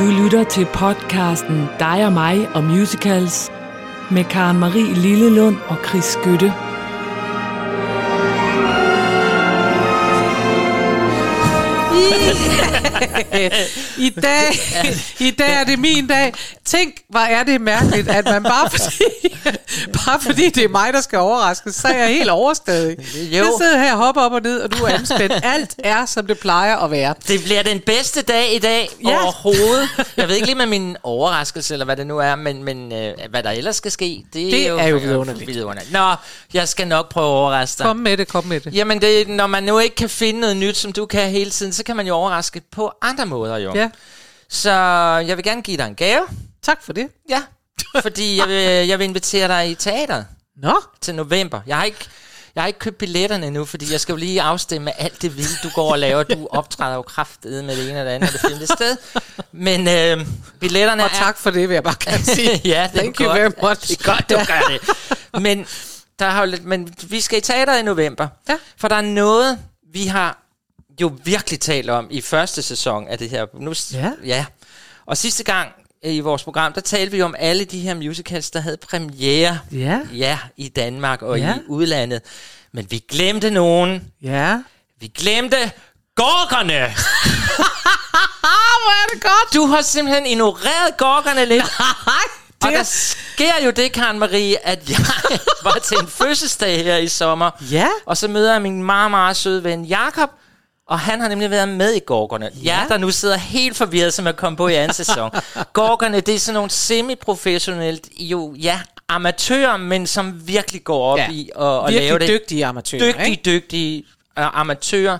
Du lytter til podcasten Dig og mig og musicals med Karen Marie Lillelund og Chris Skytte. I dag, I dag er det min dag. Tænk, hvor er det mærkeligt, at man bare fordi, bare fordi det er mig, der skal overraskes, så er jeg helt overstadig. Jo. Jeg sidder her og hopper op og ned, og du er anspændt. Alt er, som det plejer at være. Det bliver den bedste dag i dag Ja. overhovedet. Jeg ved ikke lige med min overraskelse, eller hvad det nu er, men, men øh, hvad der ellers skal ske, det, Det er jo vidunderligt. vidunderligt. Nå, jeg skal nok prøve at overraske dig. Kom med det, kom med det. Jamen, det, når man nu ikke kan finde noget nyt, som du kan hele tiden, så kan man jo overraske på andre måder jo. Ja, Så jeg vil gerne give dig en gave. Tak for det. Ja. Fordi jeg vil, jeg vil invitere dig i teateret Nå, til november. Jeg har ikke... Jeg har ikke købt billetterne endnu, fordi jeg skal jo lige afstemme alt det vilde, du går og laver. Du optræder jo kraftedet med det ene og det andet, og det femte sted. Men øh, billetterne og er... tak for det, vil jeg bare gerne sige. ja, det er Thank you godt. very much. Det er godt, du gør det. Men, der har jo lidt, men vi skal i teateret i november. Ja. For der er noget, vi har jo virkelig talt om i første sæson af det her. Nu, Ja. ja. Og sidste gang i vores program, der talte vi om alle de her musicals, der havde premiere Ja, ja, i Danmark og Ja. i udlandet. Men vi glemte nogen. ja. Vi glemte gorkerne. Hvor er det godt. Du har simpelthen ignoreret gorkerne lidt. Nej, Og det der sker jo det, Karen Marie, at jeg var til en fødselsdag her i sommer. Ja. Og så møder jeg min meget, meget søde ven Jakob. Og han har nemlig været med i Gorgerne. Ja. Jeg, der nu sidder helt forvirret, som er kommet på i anden sæson. Gorgerne, det er sådan nogle semi-professionelt, jo, ja, amatører, men som virkelig går op Ja. i at, at lave det. dygtige amatører, Dygtige, ikke? dygtige uh, amatører,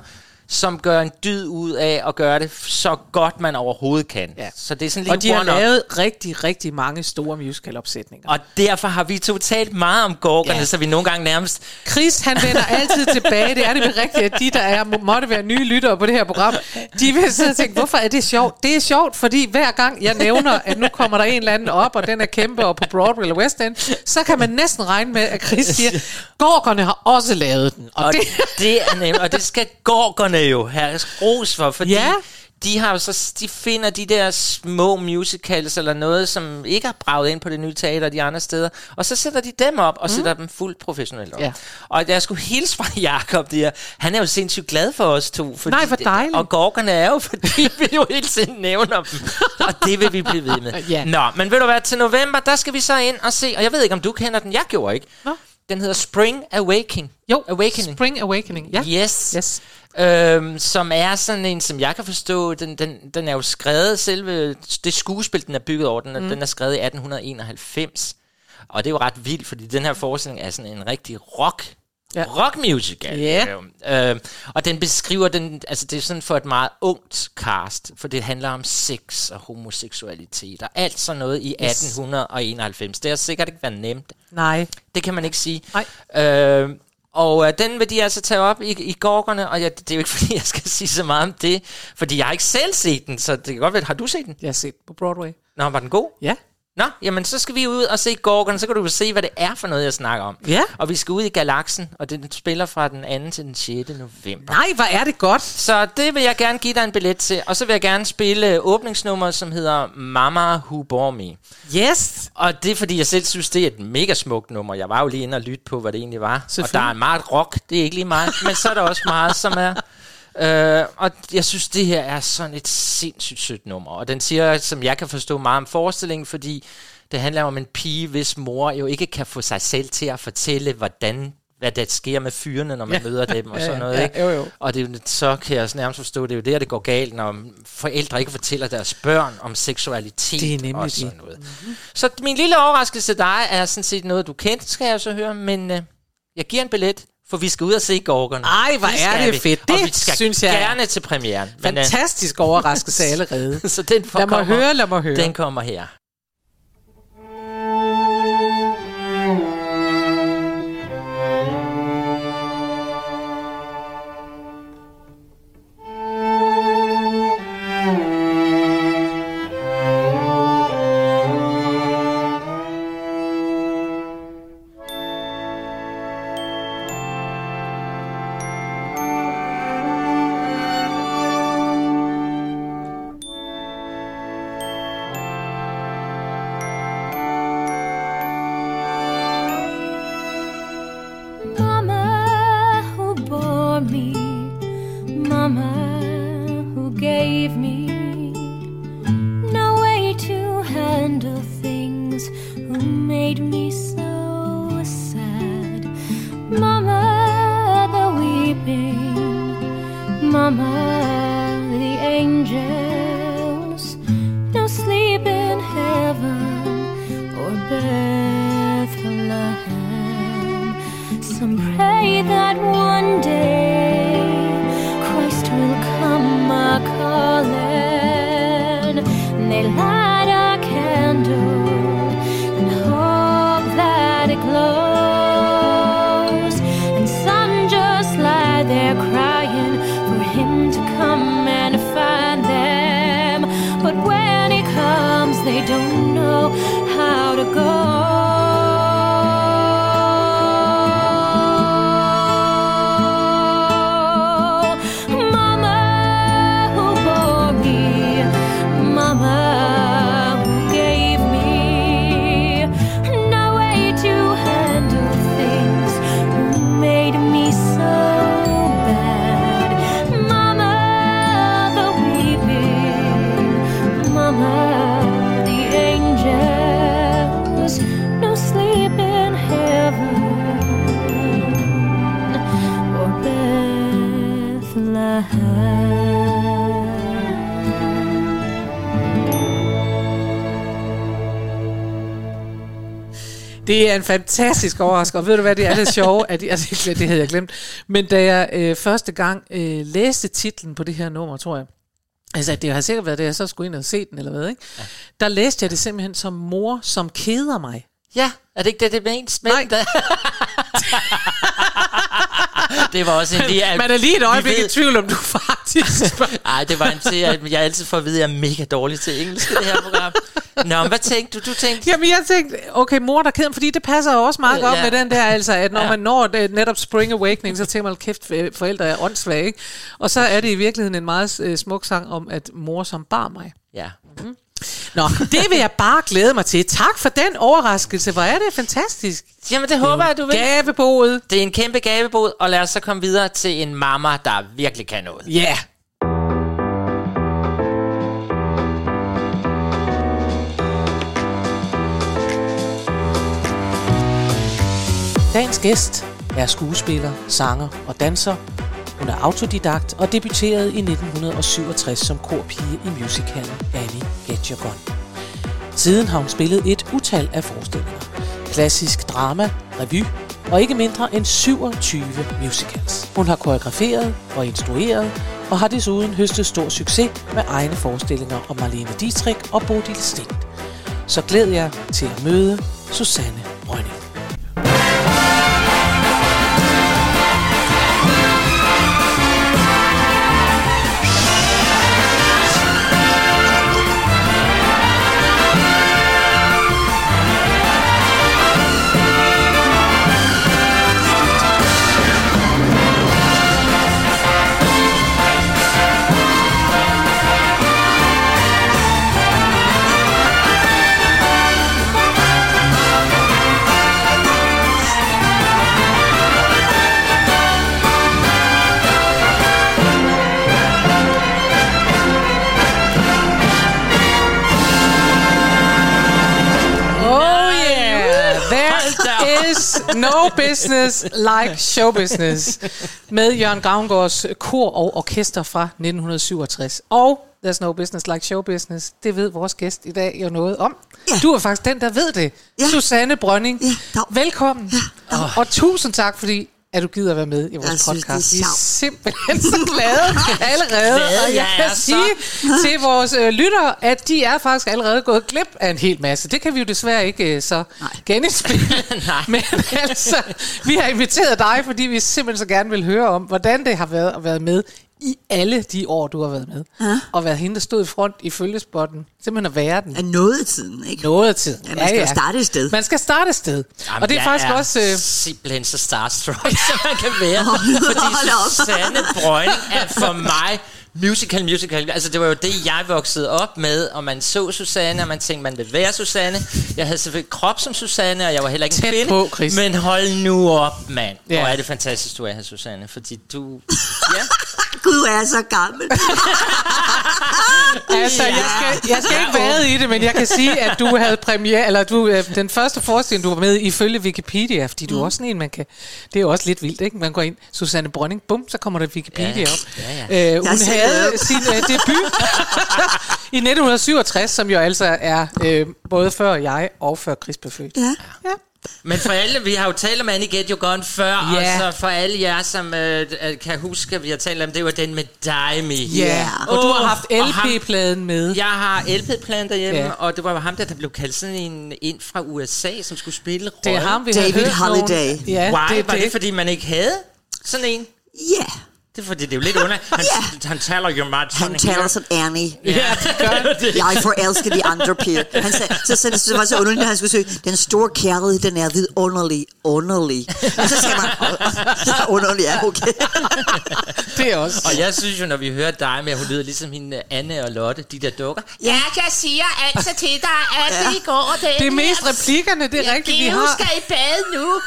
som gør en dyd ud af at gøre det så godt, man overhovedet kan. Ja. Så det er sådan lige Og de har lavet rigtig, rigtig mange store musical-opsætninger. Og derfor har vi totalt meget om gorkerne, Ja. så vi nogle gange nærmest... Chris, han vender altid tilbage. Det er det rigtigt, at de, der er, må- måtte være nye lyttere på det her program, de vil sidde og tænke, hvorfor er det sjovt? Det er sjovt, fordi hver gang jeg nævner, at nu kommer der en eller anden op, og den er kæmpe og på Broadway eller West End, så kan man næsten regne med, at Chris siger, Gorkerne har også lavet den. Og, Og det, det, er nemt, og det skal gorkerne jo have ros for, fordi Ja. de har så, de finder de der små musicals eller noget, som ikke har braget ind på det nye teater de andre steder, og så sætter de dem op og mm. sætter dem fuldt professionelt op. Ja. Og jeg skulle hilse fra Jakob der. Han er jo sindssygt glad for os to. Fordi Nej, hvor dejligt. Og gorkerne er jo, fordi vi jo hele tiden nævner dem. og det vil vi blive ved med. Ja. Nå, men vil du være til november, der skal vi så ind og se, og jeg ved ikke, om du kender den. Jeg gjorde ikke. Nå. Den hedder Spring Awakening. jo, Awakening. Spring Awakening. Ja. Yes. Yes. Øhm, som er sådan en, som jeg kan forstå, den, den, den er jo skrevet, selve det skuespil, den er bygget over, den, mm. den er skrevet i 1891. Og det er jo ret vildt, fordi den her forestilling er sådan en rigtig rock, Ja. rock musical. Ja. Øhm, og den beskriver den, altså det er sådan for et meget ungt cast, for det handler om sex og homoseksualitet og alt sådan noget i Yes. 1891. Det har sikkert ikke været nemt. Nej. Det kan man ikke sige. Nej. Øh, og øh, den vil de altså tage op i, i gorkerne, og jeg, det er jo ikke fordi, jeg skal sige så meget om det, fordi jeg har ikke selv set den, så det kan godt være, har du set den? Jeg har set på Broadway. Nå, var den god? Ja. Nå, jamen så skal vi ud og se gorkerne, så kan du se, hvad det er for noget, jeg snakker om. Ja. Og vi skal ud i Galaksen, og den spiller fra den 2. til den 6. november. Nej, hvor er det godt. Så det vil jeg gerne give dig en billet til, og så vil jeg gerne spille øh, åbningsnummeret, som hedder Mama Who Bore Me. Yes. Og det er fordi, jeg selv synes, det er et mega smukt nummer. Jeg var jo lige inde og lytte på, hvad det egentlig var. Og der er meget rock, det er ikke lige meget. men så er der også meget, som er... Øh, og jeg synes, det her er sådan et sindssygt sødt nummer. Og den siger, som jeg kan forstå meget om forestillingen, fordi det handler om en pige, hvis mor jo ikke kan få sig selv til at fortælle, hvordan hvad der sker med fyrene, når man Ja. ja. møder dem og Ja, sådan ja, noget. ja, ikke? jo, jo. Og det så kan jeg nærmest forstå, det er jo der, det går galt, når forældre ikke fortæller deres børn om seksualitet Det er nemlig og sådan det. noget. Mm-hmm. Så min lille overraskelse til dig er sådan set noget, du kendte, skal jeg så høre, men øh, jeg giver en billet, for vi skal ud og se Gorgerne. Ej, hvor er det vi. fedt. Og Det vi skal synes jeg er gerne til premieren. Men, øh, Fantastisk overraskelse allerede. så den Lad mig kommer, høre, lad mig høre. Den kommer her. Det er en fantastisk overraskelse, og ved du hvad, det er det sjove, at, altså, det, havde jeg glemt, men da jeg øh, første gang øh, læste titlen på det her nummer, tror jeg, altså det har sikkert været det, jeg så skulle ind og se den, eller hvad, ikke? Ja. Der læste jeg det simpelthen som mor, som keder mig. Ja, er det ikke det, det er ens Nej. det var også en lige... at Man er lige et øjeblik i ved- tvivl, om du faktisk spørger. Ej, det var en til, at jeg altid får at vide, at jeg er mega dårlig til engelsk i det her program. Nå, men hvad tænkte du? Du tænkte... Jamen jeg tænkte, okay, mor der keder fordi det passer jo også meget godt Ja. med den der, altså, at når Ja. man når det, netop Spring Awakening, så tænker man, kæft, øh, forældre er åndssvage, ikke? Og så er det i virkeligheden en meget øh, smuk sang om, at mor som bar mig. Ja. Nå, det vil jeg bare glæde mig til. Tak for den overraskelse. Hvor er det fantastisk. Jamen, det håber jeg, du vil. Gaveboet. Det er en kæmpe gavebod, og lad os så komme videre til en mamma, der virkelig kan noget. Ja. Yeah. Dagens gæst er skuespiller, sanger og danser. Hun er autodidakt og debuterede i 1967 som korpige i musicalen Annie Get Your Gun. Siden har hun spillet et utal af forestillinger. Klassisk drama, revy og ikke mindre end 27 musicals. Hun har koreograferet og instrueret og har desuden høstet stor succes med egne forestillinger om Marlene Dietrich og Bodil Sten. Så glæd jer til at møde Susanne Rønning. No business like show business. Med Jørgen Gravengårds kor og orkester fra 1967. Og There's no business like show business. Det ved vores gæst i dag jo noget om. Ja. Du er faktisk den, der ved det. Ja. Susanne Brønning. Ja. Velkommen. Ja, og tusind tak, fordi at du gider være med i vores Jeg synes, det er podcast. Vi er simpelthen så glade allerede. Glade, og jeg jeg kan er så. sige til vores øh, lyttere, at de er faktisk allerede gået glip af en hel masse. Det kan vi jo desværre ikke øh, så Nej. genindspille. Nej. Men altså, vi har inviteret dig, fordi vi simpelthen så gerne vil høre om, hvordan det har været at være med i alle de år, du har været med. Ja. Og været hende, der stod i front i følgespotten. Simpelthen at være den. af noget af tiden, ikke? Noget af tiden. Ja, man skal jo starte et sted. Man skal starte et sted. Jamen, og det er jeg faktisk er også... Øh, simpelthen så starstruck, som man kan være. hold fordi op. Susanne Brøgning er for mig musical, musical. Altså, det var jo det, jeg voksede op med, og man så Susanne, og man tænkte, man vil være Susanne. Jeg havde selvfølgelig krop som Susanne, og jeg var heller ikke en Tæt kvinde. på, Chris. Men hold nu op, mand. Ja. Ja. Hvor er det fantastisk, du er her, Susanne. Fordi du... Ja, Gud, er så gammel. Altså, jeg skal, jeg skal ikke vade i det, men jeg kan sige, at du havde premiere, eller du, øh, den første forestilling, du var med i, ifølge Wikipedia, fordi du er også sådan en, man kan, det er jo også lidt vildt, ikke? Man går ind, Susanne Brønning, bum, så kommer der Wikipedia Ja, op. ja, ja. Øh, hun havde sin øh, debut i 1967, som jo altså er øh, både før jeg og før Chris blev født. Ja. Ja. Men for alle, vi har jo talt om Annie Get Your Gun før, Ja. og så for alle jer, som øh, øh, kan huske, at vi har talt om, det var den med Daimi. Ja, og du har haft LP-pladen med. Jeg har LP-pladen derhjemme, ja. og det var ham der, der blev kaldt sådan en ind fra USA, som skulle spille Det er rollen. ham, vi David har hørt Holiday. Nogen. Ja, Why? det var det, det. fordi man ikke havde sådan en? Ja, Det er fordi, det er jo lidt under. Han, Ja. han taler jo meget han taler som Annie. Ja, det gør han. Jeg forelsker de andre piger. Han sagde, så, så, så, det var så underligt, at han skulle sige, den store kærlighed, den er vidunderlig, underlig. Og så sagde man, "Åh, underlig er okay. Det er også. Og jeg synes jo, når vi hører dig med, at hun lyder ligesom hende øh, Anne og Lotte, de der dukker. Ja, jeg siger altså til dig, at ja. det går den Det er mest replikkerne, det er rigtigt, vi har. skal i bad nu.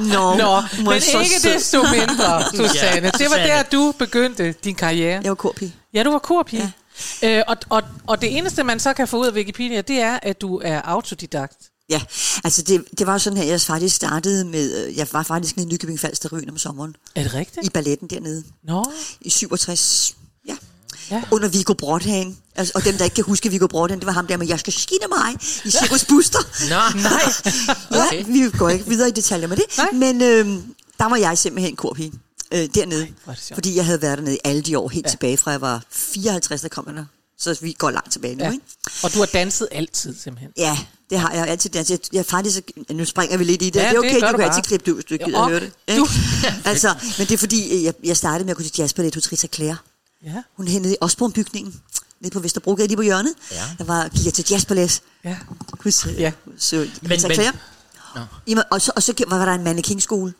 Nå, Nå, men ikke desto mindre, Susanne. Det var der, du begyndte din karriere. Jeg var korpige. Ja, du var korpige. Øh, og, og, og det eneste, man så kan få ud af Wikipedia, det er, at du er autodidakt. Ja, altså det, det var sådan her, jeg faktisk startede med, øh, jeg var faktisk nede i Nykøbing Falster Røen om sommeren, Er det rigtigt? i balletten dernede, Nå, i 67, ja. Ja. Under Viggo Brodhagen. Altså, og dem, der ikke kan huske Viggo Brodhagen, det var ham der med, jeg skal skinne mig i Cirkus Buster. Nå, nej. Ja, Okay. vi går ikke videre i detaljer med det. Nej. Men øh, der var jeg simpelthen korpige øh, dernede. er det sjovt. fordi jeg havde været dernede i alle de år, helt ja. tilbage fra jeg var 54, der kom jeg der. Så vi går langt tilbage nu, ja. ikke? Og du har danset altid, simpelthen. Ja, det har jeg altid danset. Jeg, jeg faktisk, nu springer vi lidt i det. Ja, det er det okay, gør du du kan bare. altid klippe det ud, hvis du ikke gider høre det. du- altså, men det er fordi, øh, jeg, jeg startede med at gå til jazzballet hos Rita Claire. Ja. Hun hændede i Osborn-bygningen, nede på Vesterbrogade, lige på hjørnet. Ja. Der var, gik jeg til jazzballet Ja. øh, Ja. øh, Men- Rita men- Claire. Jamen, og, så, og så var der en mannequin-skole.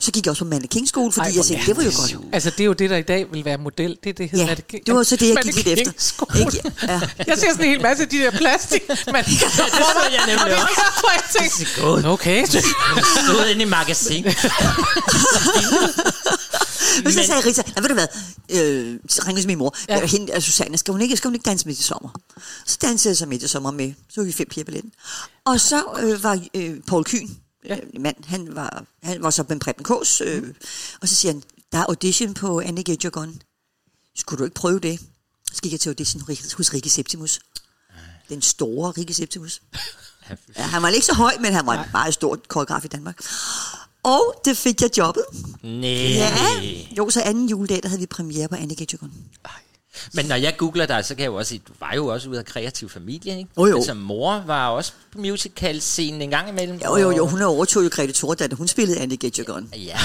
Så gik jeg også på mannequin-skole, fordi Ej, jeg tænkte, det var jo godt. Altså, det er jo det, der i dag vil være model. Det, er det hedder Ja, det var så det, jeg gik lidt efter. Ikke? Ja. Jeg ser sådan en hel masse af de der plastik. Men, ja, det så jeg nemlig og det er også. derfor, jeg tænkte, okay. Stod inde i magasin. Men så sagde Rita, ja, ved du hvad, øh, så ringede til min mor, Ja. ja. hende, altså Susanne, skal hun, ikke, skal hun ikke danse midt i sommer? Så dansede jeg så midt i sommer med, så var vi fem piger på balletten. Og så øh, var øh, Paul Kyn, Ja. øh, mand, han var, han var så med Preben Kås, øh, og så siger han, der er audition på Your Gun. Skulle du ikke prøve det? Så gik jeg til audition hos- Rikke Septimus. Den store Rikke Septimus. Ja, han var ikke så høj, men han var en meget stor koreograf i Danmark. Og det fik jeg jobbet. Nej. Ja. Jo, så anden juledag, der havde vi premiere på Get Your Gun. Men når jeg googler dig, så kan jeg jo også sige, du var jo også ude af kreativ familie, ikke? Jo, jo. Altså mor var også på musical-scenen en gang imellem. Jo, jo, jo, hun overtog jo Grete Thordat, da hun spillede Annie Get Your Gun. Ja,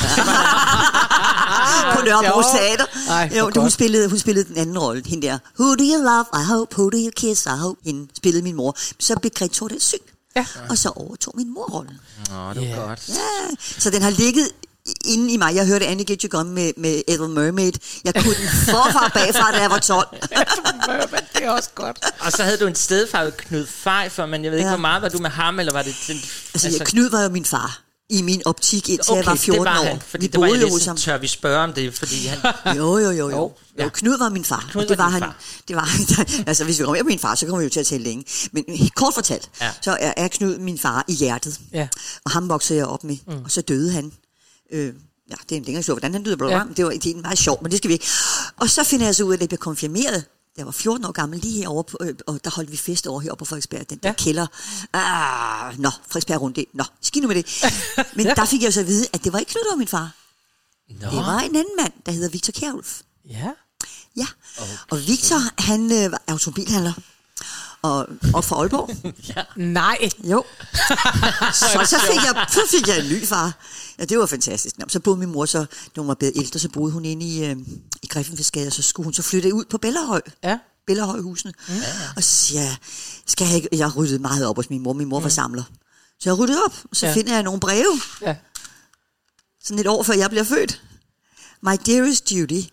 På Nørrebro. Teater. Ej, jo, hun spillede, hun spillede den anden rolle, hende der. Who do you love? I hope. Who do you kiss? I hope. Hende spillede min mor. Så blev Grete Thordat syg. Ja. Og så overtog min mor rollen. Nå, det var godt. Ja. Så den har ligget inde i mig. Jeg hørte Annie Get Your Gun med, med Ethel Mermaid. Jeg kunne den forfra og bagfra, da jeg var 12. det er også godt. Og så havde du en stedfar, Knud Pfeiffer, men jeg ved ikke, Ja. hvor meget var du med ham, eller var det... Den, Altså, altså Knud var jo min far. I min optik, indtil jeg var 14 det var år. han, fordi vi det var jeg tør vi spørge om det, fordi han... Jo, jo, jo, jo. Jo, ja. jo Knud var min far. Knud og det var var han. far. Det var han. altså, hvis vi kommer med på min far, så kommer vi jo til at tale længe. Men kort fortalt, ja. så er, er Knud min far i hjertet. Ja. Og ham voksede jeg op med. Mm. Og så døde han. Øh, ja, det er en længere historie, hvordan han døde. Bla, bla, Ja. ja. Det var det er meget sjovt, men det skal vi ikke. Og så finder jeg så ud af, at jeg blev konfirmeret. Jeg var 14 år gammel lige herovre, på, øh, og der holdt vi fest over heroppe på Frederiksberg, den der Ja. kælder. Ah, nå, Frederiksberg rundt det. Nå, skidt nu med det. Men der fik jeg jo så at vide, at det var ikke Knud, der var min far. Nå, Det var en anden mand, der hedder Victor Kjærulf. Ja. Ja, okay. og Victor, han øh, var automobilhandler. Og op fra Aalborg. Nej. Jo. så, så, fik jeg, så fik jeg en ny far. Ja, det var fantastisk. Nå, så boede min mor så, da hun var blevet ældre, så boede hun inde i, øh, i Griffenfisksgade, og så skulle hun så flytte ud på Bellerhøj. Ja. Bellerhøjhusene. Mm. Og så siger jeg, skal jeg ikke, jeg ryddede meget op hos min mor. Min mor var samler. Så jeg ryddede op, og så Ja. ja. finder jeg nogle breve, Ja. sådan et år før jeg bliver født. My dearest Judy,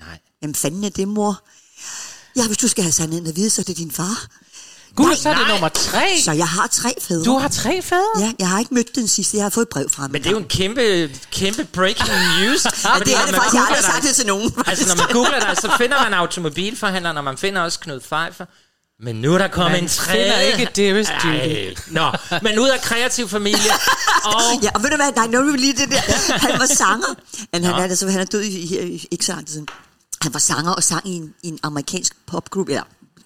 nej. Jamen fanden er det, mor? Ja, hvis du skal have sandheden at vide, så er det din far. Gud, Nej, så er det nej. nummer tre. Så jeg har tre fædre. Du har tre fædre? Ja, jeg har ikke mødt den sidste. Jeg har fået et brev fra ham. Men det er jo en kæmpe, kæmpe breaking news. Ja, det er det faktisk. Jeg har aldrig sagt det til nogen. Altså, når man googler dig, så finder man automobilforhandler, når man finder også Knud Pfeiffer. Men nu er der kommet Man en tredje. finder ikke Dearest Judy. Nå, men ud af kreativ familie. Og Ja, og ved du hvad, nej, nu er vi lige det der. Han var sanger. Han, han, er, altså, han er død i, her i- ikke så lang tid siden. Han var sanger og sang i en, i en amerikansk popgruppe, eller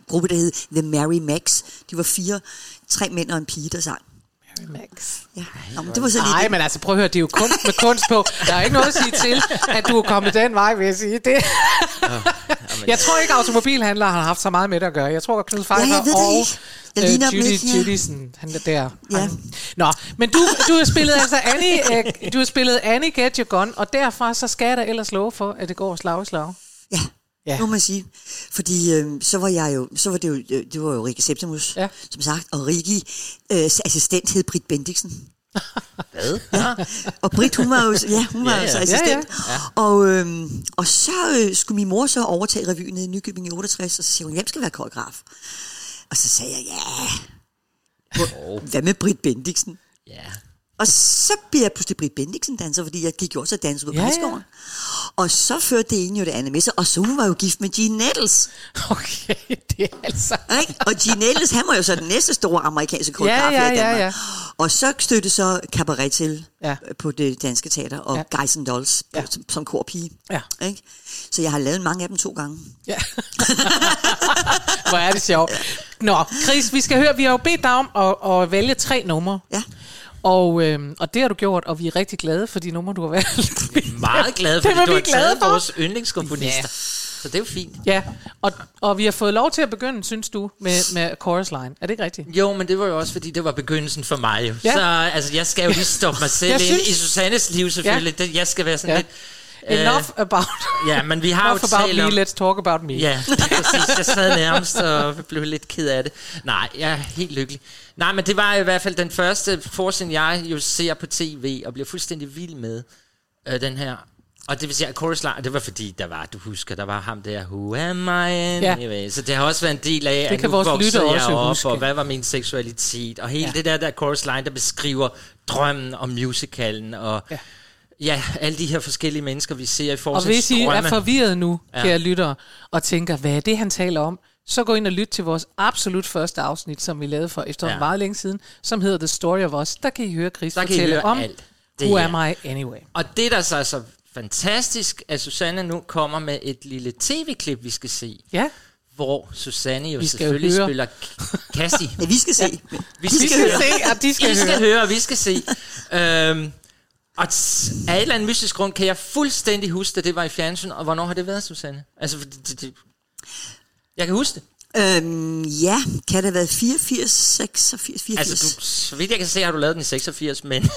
gruppe, der hed The Mary Max. De var fire, tre mænd og en pige, der sang. Max. Ja. Nå, men det var så lige Nej, men altså prøv at høre, det er jo kunst med kunst på. Der er ikke noget at sige til, at du er kommet den vej, vil jeg sige. Det. Jeg tror ikke, automobilhandlere har haft så meget med det at gøre. Jeg tror, at Knud Pfeiffer Ja, jeg og. Jeg øh, Judy ikke, ja. Judisen, han er der. Ja. Han- Nå, men du, du har spillet altså Annie, øh, du har spillet Annie Get Your Gun, og derfra så skal jeg da ellers love for, at det går slag i slag. Ja, ja. må man sige. Fordi øh, så var jeg jo, så var det jo, øh, det var jo Rikke Septimus, Ja. som sagt, og Rikke øh, assistent hed Britt Bendiksen. hvad? Ja. Og Britt, hun var jo, ja, hun var Ja, ja, ja. ja. Ja, assistent. Ja, ja. Og, øhm, og så øh, skulle min mor så overtage revyen i Nykøbing i 68, og så siger hun, hvem skal være koreograf? Og så sagde jeg, ja, Hvor, hvad med Britt Bendiksen? Ja. Og så bliver jeg pludselig Britt Bendiksen danser, fordi jeg gik jo også og dansede på Ja, ja, ja. ja. Og så førte det ene jo det andet med sig, og så hun var jo gift med Gene Nettles. Okay, det er altså... Ikke? Og Gene Nettles, han var jo så den næste store amerikanske koreograf Ja, ja, i ja, Danmark. ja. Og så støtte så cabaret til Ja. ja. på det danske teater, og Ja. ja. Guys and Dolls Ja. ja. som, som korpige. Ja. Ikke? Så jeg har lavet mange af dem to gange. Ja. Hvor er det sjovt. Nå, Chris, vi skal høre, vi har jo bedt dig om at, at vælge tre numre. Ja. Og, øhm, og det har du gjort, og vi er rigtig glade for de numre, du har valgt. Meget glad Det fordi var du vi har glade taget for. vores yndlingskomponister. Ja. Så det er jo fint. Ja, og, og vi har fået lov til at begynde, synes du, med, med chorus line. Er det ikke rigtigt? Jo, men det var jo også, fordi det var begyndelsen for mig. Jo. Ja. Så altså, jeg skal jo lige stoppe mig selv ind synes- i Susannes liv selvfølgelig. Det, jeg skal være sådan Ja. lidt... Enough about, Ja, men vi har jo enough about talt me, om... let's talk about me. Ja, præcis. Jeg sad nærmest og blev lidt ked af det. Nej, jeg er helt lykkelig. Nej, men det var i hvert fald den første forsyn, jeg jo ser på tv og bliver fuldstændig vild med øh, den her. Og det vil sige, at Chorus Line, det var fordi, der var, du husker, der var ham der, Who am I anyway? Ja. Så det har også været en del af, Det at nu voksede jeg op, huske. og hvad var min seksualitet, og hele Ja. det der, der Chorus Line, der beskriver drømmen om musicalen, og Ja. Ja. ja, alle de her forskellige mennesker, vi ser i Og forskning. hvis I er forvirret nu, Ja. kære lyttere, og tænker, hvad er det, han taler om, så gå ind og lyt til vores absolut første afsnit, som vi lavede for efter ja. Ja. meget længe siden, som hedder The Story of Us. Der kan I høre Chris Der fortælle høre om alt. Det Who her. Am I Anyway. Og det der så er så fantastisk, at Susanne nu kommer med et lille tv-klip, vi skal se, Ja, hvor Susanne jo skal selvfølgelig høre. spiller Cassie. Ja, vi skal se. Vi vi skal se, at de skal, I skal høre. høre, og vi skal se. øhm, og t- af et eller andet mystisk grund kan jeg fuldstændig huske, at det var i fjernsyn, og hvornår har det været, Susanne? Altså, for det, det, det, jeg kan huske det. Øhm, ja, kan det have været 84, 86, 84? Altså, du, så vidt jeg kan se, har du lavet den i 86, men,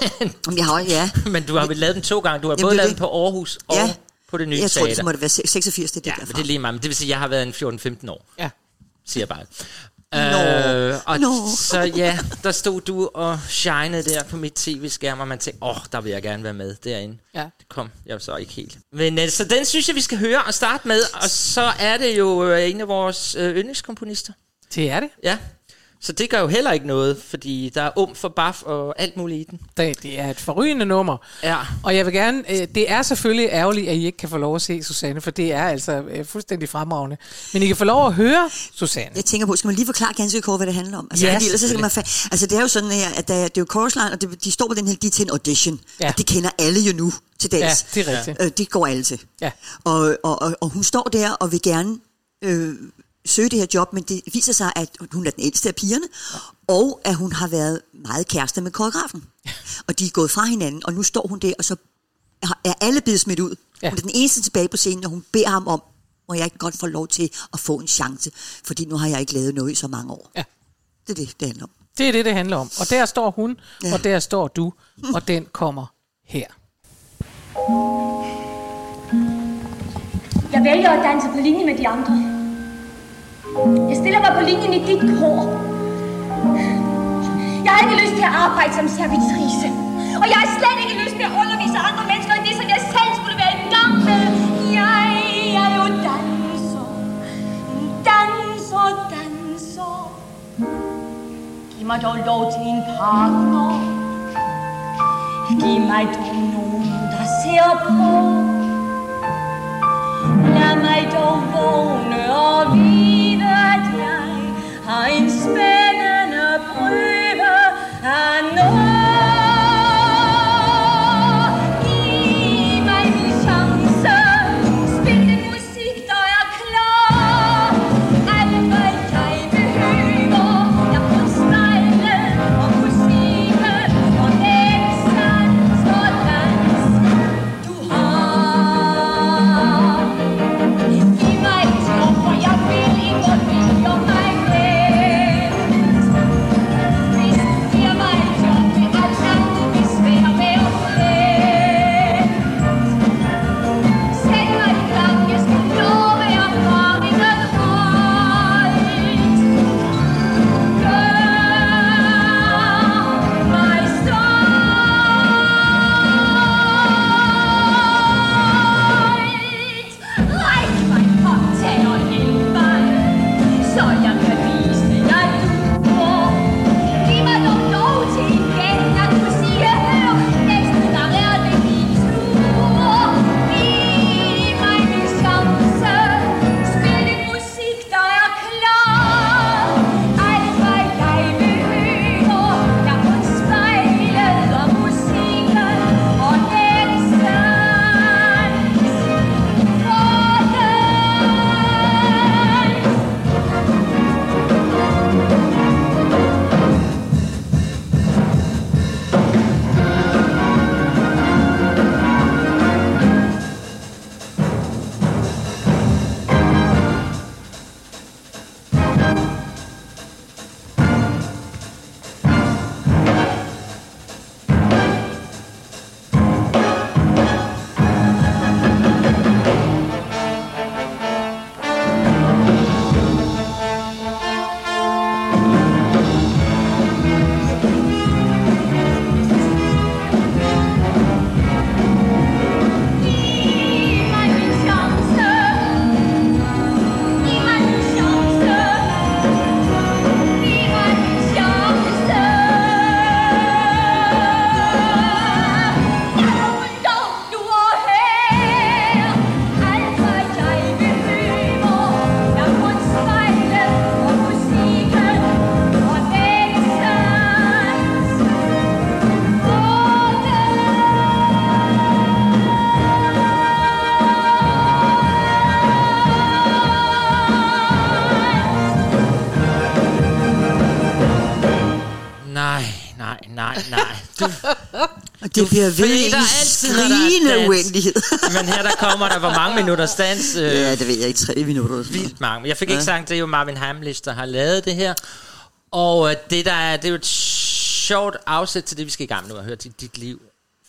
Om jeg har, ja. men du har vel lavet den to gange. Du har Jamen, både lavet den på Aarhus og Ja. på det nye Jeg tror, teater. det må det være 86, det er det Ja, derfra. men det er lige meget. Men det vil sige, at jeg har været en 14-15 år, Ja. siger jeg bare. Øh, og Nå. så ja, der stod du og shinede der på mit tv-skærm, og man tænkte, åh, oh, der vil jeg gerne være med derinde. Ja. Det kom jeg så ikke helt. Men øh, så den synes jeg, vi skal høre og starte med, og så er det jo øh, en af vores øh, yndlingskomponister. Det er det. Ja, så det gør jo heller ikke noget, fordi der er um for baf og alt muligt i den. Det, det er et forrygende nummer. Ja. Og jeg vil gerne, øh, det er selvfølgelig ærgerligt, at I ikke kan få lov at se Susanne, for det er altså øh, fuldstændig fremragende. Men I kan få lov at høre Susanne. Jeg tænker på, skal man lige forklare ganske kort, hvad det handler om? Altså, Ja, ellers så skal man fa- altså det er jo sådan her, at der, det er jo chorus line, og det, de står på den her, de er til en audition. Ja. Og det kender alle jo nu til Ja, dags. det er rigtigt. Øh, det går alle til. Ja. Og, og, og, og hun står der og vil gerne øh, søge det her job, men det viser sig, at hun er den ældste af pigerne, og at hun har været meget kærester med koreografen. Og de er gået fra hinanden, og nu står hun der, og så er- alle blevet smidt ud. Ja. Hun er den eneste tilbage på scenen, og hun beder ham om, må jeg ikke godt få lov til at få en chance, fordi nu har jeg ikke lavet noget i så mange år. Ja. Det er det, det handler om. Det er det, det handler om. Og der står hun. Ja. og der står du, og den kommer her. Jeg vælger at danse på linje med de andre. Jeg stiller mig på linjen i dit kor. Jeg har ikke lyst til at arbejde som servitrice. Og jeg har slet ikke lyst til at undervise andre mennesker i det, som jeg selv skulle være i gang med. Jeg er jo danser. Danser, danser. Giv mig dog lov til en partner. Giv mig dog nogen, der ser på. Lad mig dog vågne og vide, har det bliver ved i er skrigende uendelighed. men her der kommer der, hvor mange minutter stands? Øh, ja, det ved jeg ikke. Tre minutter. vildt mange. Jeg fik ikke sagt, det er jo Marvin Hamlish, der har lavet det her. Og øh, det der er, det er jo et sjovt afsæt til det, vi skal i gang med nu at høre til dit liv.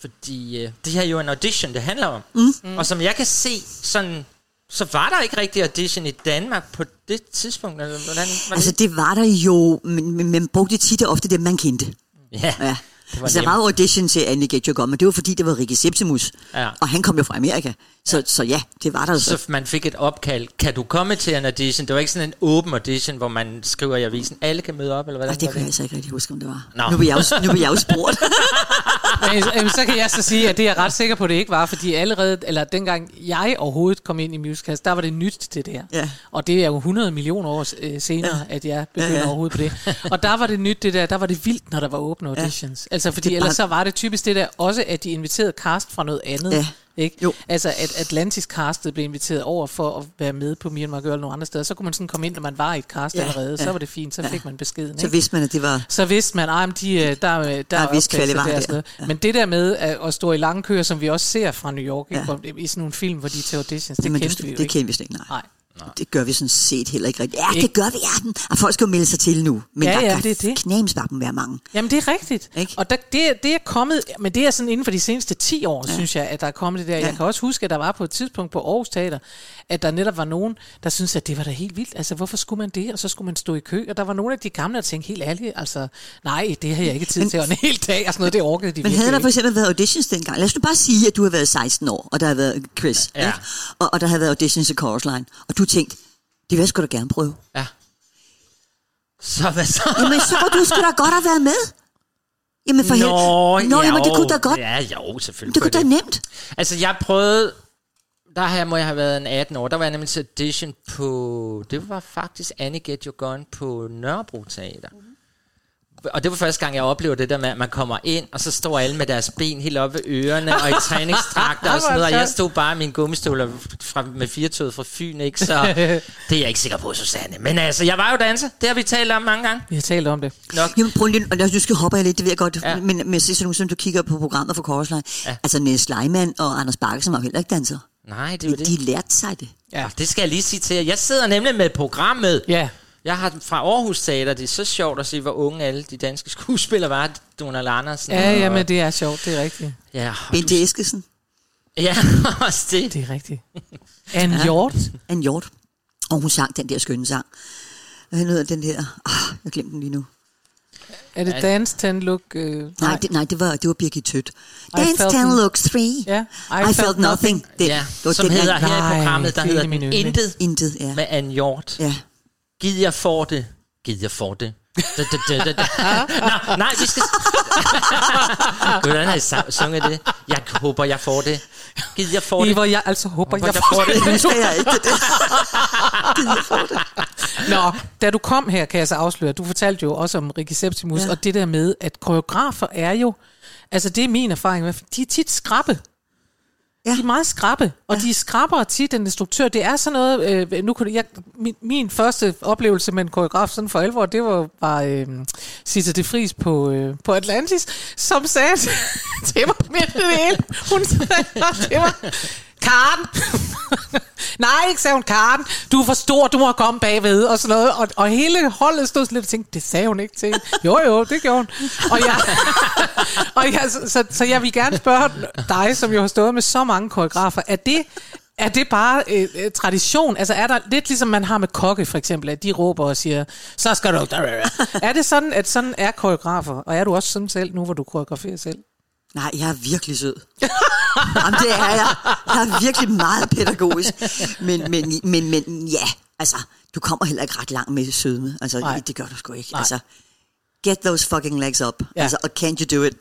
Fordi øh, det her er jo en audition, det handler om. Mm. Og som jeg kan se, sådan, så var der ikke rigtig audition i Danmark på det tidspunkt. Eller hvordan, var Altså, det var der jo, men, men man brugte tit og ofte dem, man kendte. Ja, Ja. Det var Altså, der var audition til Annie Get Your Gun, men det var fordi, det var Rikke Septimus. Ja. Og han kom jo fra Amerika. Så, så ja, det var der jo så. Så man fik et opkald. Kan du komme til en audition? Det var ikke sådan en åben audition, hvor man skriver i avisen, alle kan møde op, eller hvad Ej, det kan jeg altså ikke rigtig huske, om det var. Nå. Nu vil jeg jo, nu vil jeg jo spurgt. Men, så kan jeg så sige, at det er jeg ret sikker på, at det ikke var, fordi allerede, eller dengang jeg overhovedet kom ind i musicals, der var det nyt det der. Ja. Og det er jo 100 millioner år øh, senere, ja. at jeg begynder Ja, ja, overhovedet på det. Og der var det nyt det der, der var det vildt, når der var åbne auditions. Ja. Altså fordi Det er ellers bare- så var det typisk det der, også at de inviterede cast fra noget andet. Ja. Ikke? Jo. Altså at Atlantis castet blev inviteret over for at være med på Me and My Girl nogle andre steder. Så kunne man sådan komme ind, når man var i et cast Ja, ja, allerede. Så ja. var det fint, så fik man beskeden. Så ikke? vidste man, at det var... så vidste man, at de, øh, der, der, der er vist der. noget. Men det der med at, at stå i lange køer, som vi også ser fra New York, Ja. ja. i sådan nogle film, hvor de er til auditions, det Jamen, kendte vi jo det ikke. kendte vi slet ikke, nej. Nej. Det gør vi sådan set heller ikke rigtigt. Ja, Ikke? det gør vi, ja. den- Og folk skal jo melde sig til nu. Men Ja, der ja, kan det er det. knæmsbakken være mange. Jamen, det er rigtigt. Ikke? Og der, det, er- det er kommet, men det er sådan inden for de seneste 10 år, ja. synes jeg, at der er kommet det der. Ja. Jeg kan også huske, at der var på et tidspunkt på Aarhus Teater, at der netop var nogen, der syntes, at det var da helt vildt. Altså, hvorfor skulle man det? Og så skulle man stå i kø. Og der var nogle af de gamle, der tænkte helt ærligt, altså, nej, det har jeg ikke tid Men- til. Og en hel dag og sådan noget, det orkede de Men havde der for eksempel været auditions dengang? Lad os nu bare sige, at du har været 16 år, og der har været quiz. Ja. Ikke? Og, og der har været auditions i Chorus Line. Og du tænkte, det vil jeg sgu da gerne prøve. Ja. Så hvad så? Jamen, så kunne du sgu da godt have været med. Jamen, for helvede. Nå, ja, jamen, det kunne da godt. Ja, jo, selvfølgelig. Det kunne da nemt. Altså, jeg prøvede... Der her må jeg have været en 18 år. Der var jeg nemlig til audition på... Det var faktisk Annie Get Your Gun på Nørrebro Teater. Og det var første gang, jeg oplevede det der med, at man kommer ind, og så står alle med deres ben helt oppe ved ørerne, og i træningstrakter og sådan noget, og jeg stod bare i mine gummistoler fra, med firetoget fra Fyn, ikke? Så det er jeg ikke sikker på, Susanne. Men altså, jeg var jo danser. Det har vi talt om mange gange. Vi har talt om det. Nok. Jamen, prøv lige, og nu skal hoppe jeg lidt, det ved jeg godt, Ja. men, men jeg ser sådan nogle, som du kigger på programmet for Korsleje. Ja. Altså, Niels Leimann og Anders Bakke, som var jo heller ikke danser. Nej, det er De, det. de lærte sig det. Ja. Det skal jeg lige sige til jer. Jeg sidder nemlig med programmet. Ja. Jeg har fra Aarhus Teater, det er så sjovt at se, hvor unge alle de danske skuespillere var. Donald Andersen. Ja, og- ja, men det er sjovt, det er rigtigt. Ja, Bente Eskesen, ja, også det. Det er rigtigt. Anne Hjort. Anne Hjort, og hun sang den der skønne sang. Hvad hedder den der? Ah, jeg glemte den lige nu. Er det Dance Ten Look? Øh, Nej, det, nej det, var, det var Birgit Tødt. Dance felt 10 n- looks 3. Ja, I, felt, nothing. Den, Ja, det var som den, hedder jeg- her i Nej, programmet, der det er hedder den Intet Intet, ja. med Anne Hjort. ja. Gid jeg får det. Gid jeg får det. Nå, nej, vi skal... Hvordan har I sunget det? Jeg håber, jeg får det. Gid jeg får det. Ivar, jeg altså håber, jeg jeg får får det. det. Nu skal jeg ikke det. Nå, da du kom her, kan jeg så afsløre, du fortalte jo også om Ricky Septimus, ja. og det der med, at koreografer er jo, altså det er min erfaring, de er tit skrappe. Ja. De er meget skrappe, og ja. de er skrappere tit end instruktør. Det er sådan noget, øh, nu kunne jeg, min, min første oplevelse med en koreograf sådan for alvor, det var, var øh, Sisse de Fris på, øh, på Atlantis, som sagde til mig midt i det hele. Hun sagde til mig, Karen! Nej, ikke sagde hun, Karen. Du er for stor, du må komme bagved, og sådan noget. Og, og hele holdet stod sådan lidt og tænkte, det sagde hun ikke til. Jo, jo, det gjorde hun. Og, jeg, og jeg, så, så, så jeg vil gerne spørge dig, som jo har stået med så mange koreografer, er det, er det bare øh, øh, tradition? Altså er der lidt ligesom man har med kokke for eksempel, at de råber og siger, så skal du... Er det sådan, at sådan er koreografer? Og er du også sådan selv, nu hvor du koreograferer selv? Nej, jeg er virkelig sød. Jamen, det er jeg. Jeg er virkelig meget pædagogisk. Men, men, men, men ja, altså, du kommer heller ikke ret langt med sødme. Altså, Nej. det gør du sgu ikke. Nej. Altså, get those fucking legs up. Ja. Ja. Altså, og can't you do it?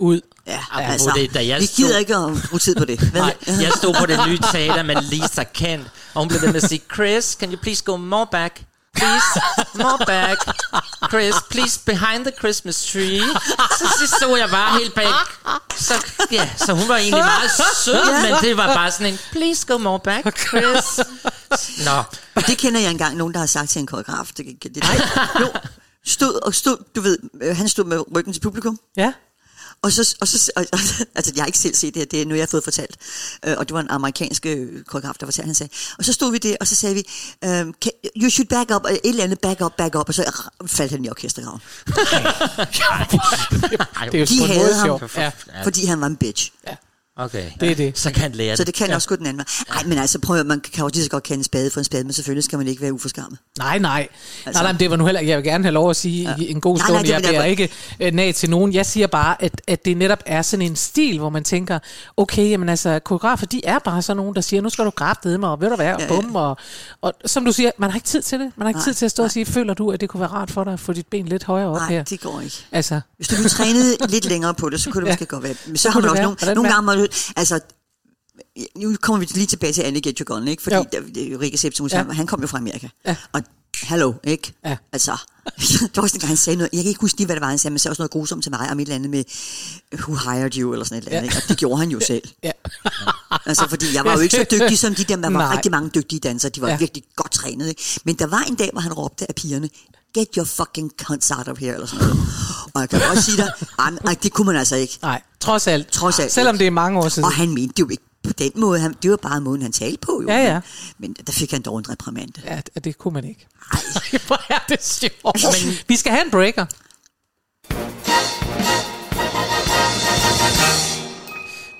Ud. Ja, Apropos altså, det, da jeg vi stod- gider ikke at bruge tid på det. Nej, jeg stod på det nye teater med Lisa Kent, og hun blev ved med at sige, Chris, can you please go more back? Please, more back. Chris, please, behind the Christmas tree. Så, så stod jeg bare helt bag. Så, ja, så hun var egentlig meget sød, men det var bare sådan en, please go more back, Chris. Nå, Og det kender jeg engang nogen, der har sagt til en koreograf. Det, det, det, jo, stod og stod, du ved, øh, han stod med ryggen til publikum, Ja. Og så, og så og, og, altså jeg har ikke selv set det her, det er nu jeg har fået fortalt. Øh, og det var en amerikansk øh, koreograf, der fortalte, han sagde. Og så stod vi der, og så sagde vi, um, can, you should back up, et eller andet back up, back up, og så faldt han i orkestergraven. Det er jo De havde ham. Ja. Fordi han var en bitch. Okay. Det er det. Så kan lære Så det. det kan ja. også gå den anden vej. Nej, men altså prøv at, man kan jo lige så godt kende en spade for en spade, men selvfølgelig skal man ikke være uforskammet. Nej, nej. Altså, nej, nej, det var nu heller Jeg vil gerne have lov at sige ja. i en god Nej, stund, nej, det jeg bliver ikke øh, nag til nogen. Jeg siger bare, at, at det netop er sådan en stil, hvor man tænker, okay, jamen altså, koreografer, de er bare sådan nogen, der siger, nu skal du grabbe mig, og ved du hvad, og Ja, ja. bum, og, og som du siger, man har ikke tid til det. Man har ikke Nej, tid til at stå og sige, føler du, at det kunne være rart for dig at få dit ben lidt højere op Nej, her? det går ikke. Altså, Hvis du nu trænede lidt længere på det, så kunne det Ja. måske godt være. Men så Det har man det også nogle, nogle gange, du, altså, nu kommer vi lige tilbage til Annie Get Your Gun, ikke? Fordi Jo. der, det er jo Rikke Septimus, Ja. han kom jo fra Amerika. Ja. Og hallo, ikke? Ja. Altså, der var også en gang, han sagde noget, jeg kan ikke huske lige, hvad det var, han sagde, men sagde også noget grusomt til mig, om et eller andet med, who hired you, eller sådan et eller andet, Ja. ikke? Og det gjorde han jo selv. ja. Altså, fordi jeg var jo ikke så dygtig som de der, der var Nej. rigtig mange dygtige dansere, de var ja. virkelig godt trænet, ikke? Men der var en dag, hvor han råbte af pigerne, get your fucking cunts out of here, eller sådan noget. Og jeg kan godt sige dig, ej, ej, det kunne man altså ikke. Nej, trods alt. Trods alt Selvom det er mange år siden. Og han mente det jo ikke på den måde. Han, det var bare måden, han talte på. Jo. Ja, ja. Men der fik han dog en reprimande. Ja, det- kunne man ikke. Ej, hvor er det sjovt. Men vi skal have en breaker.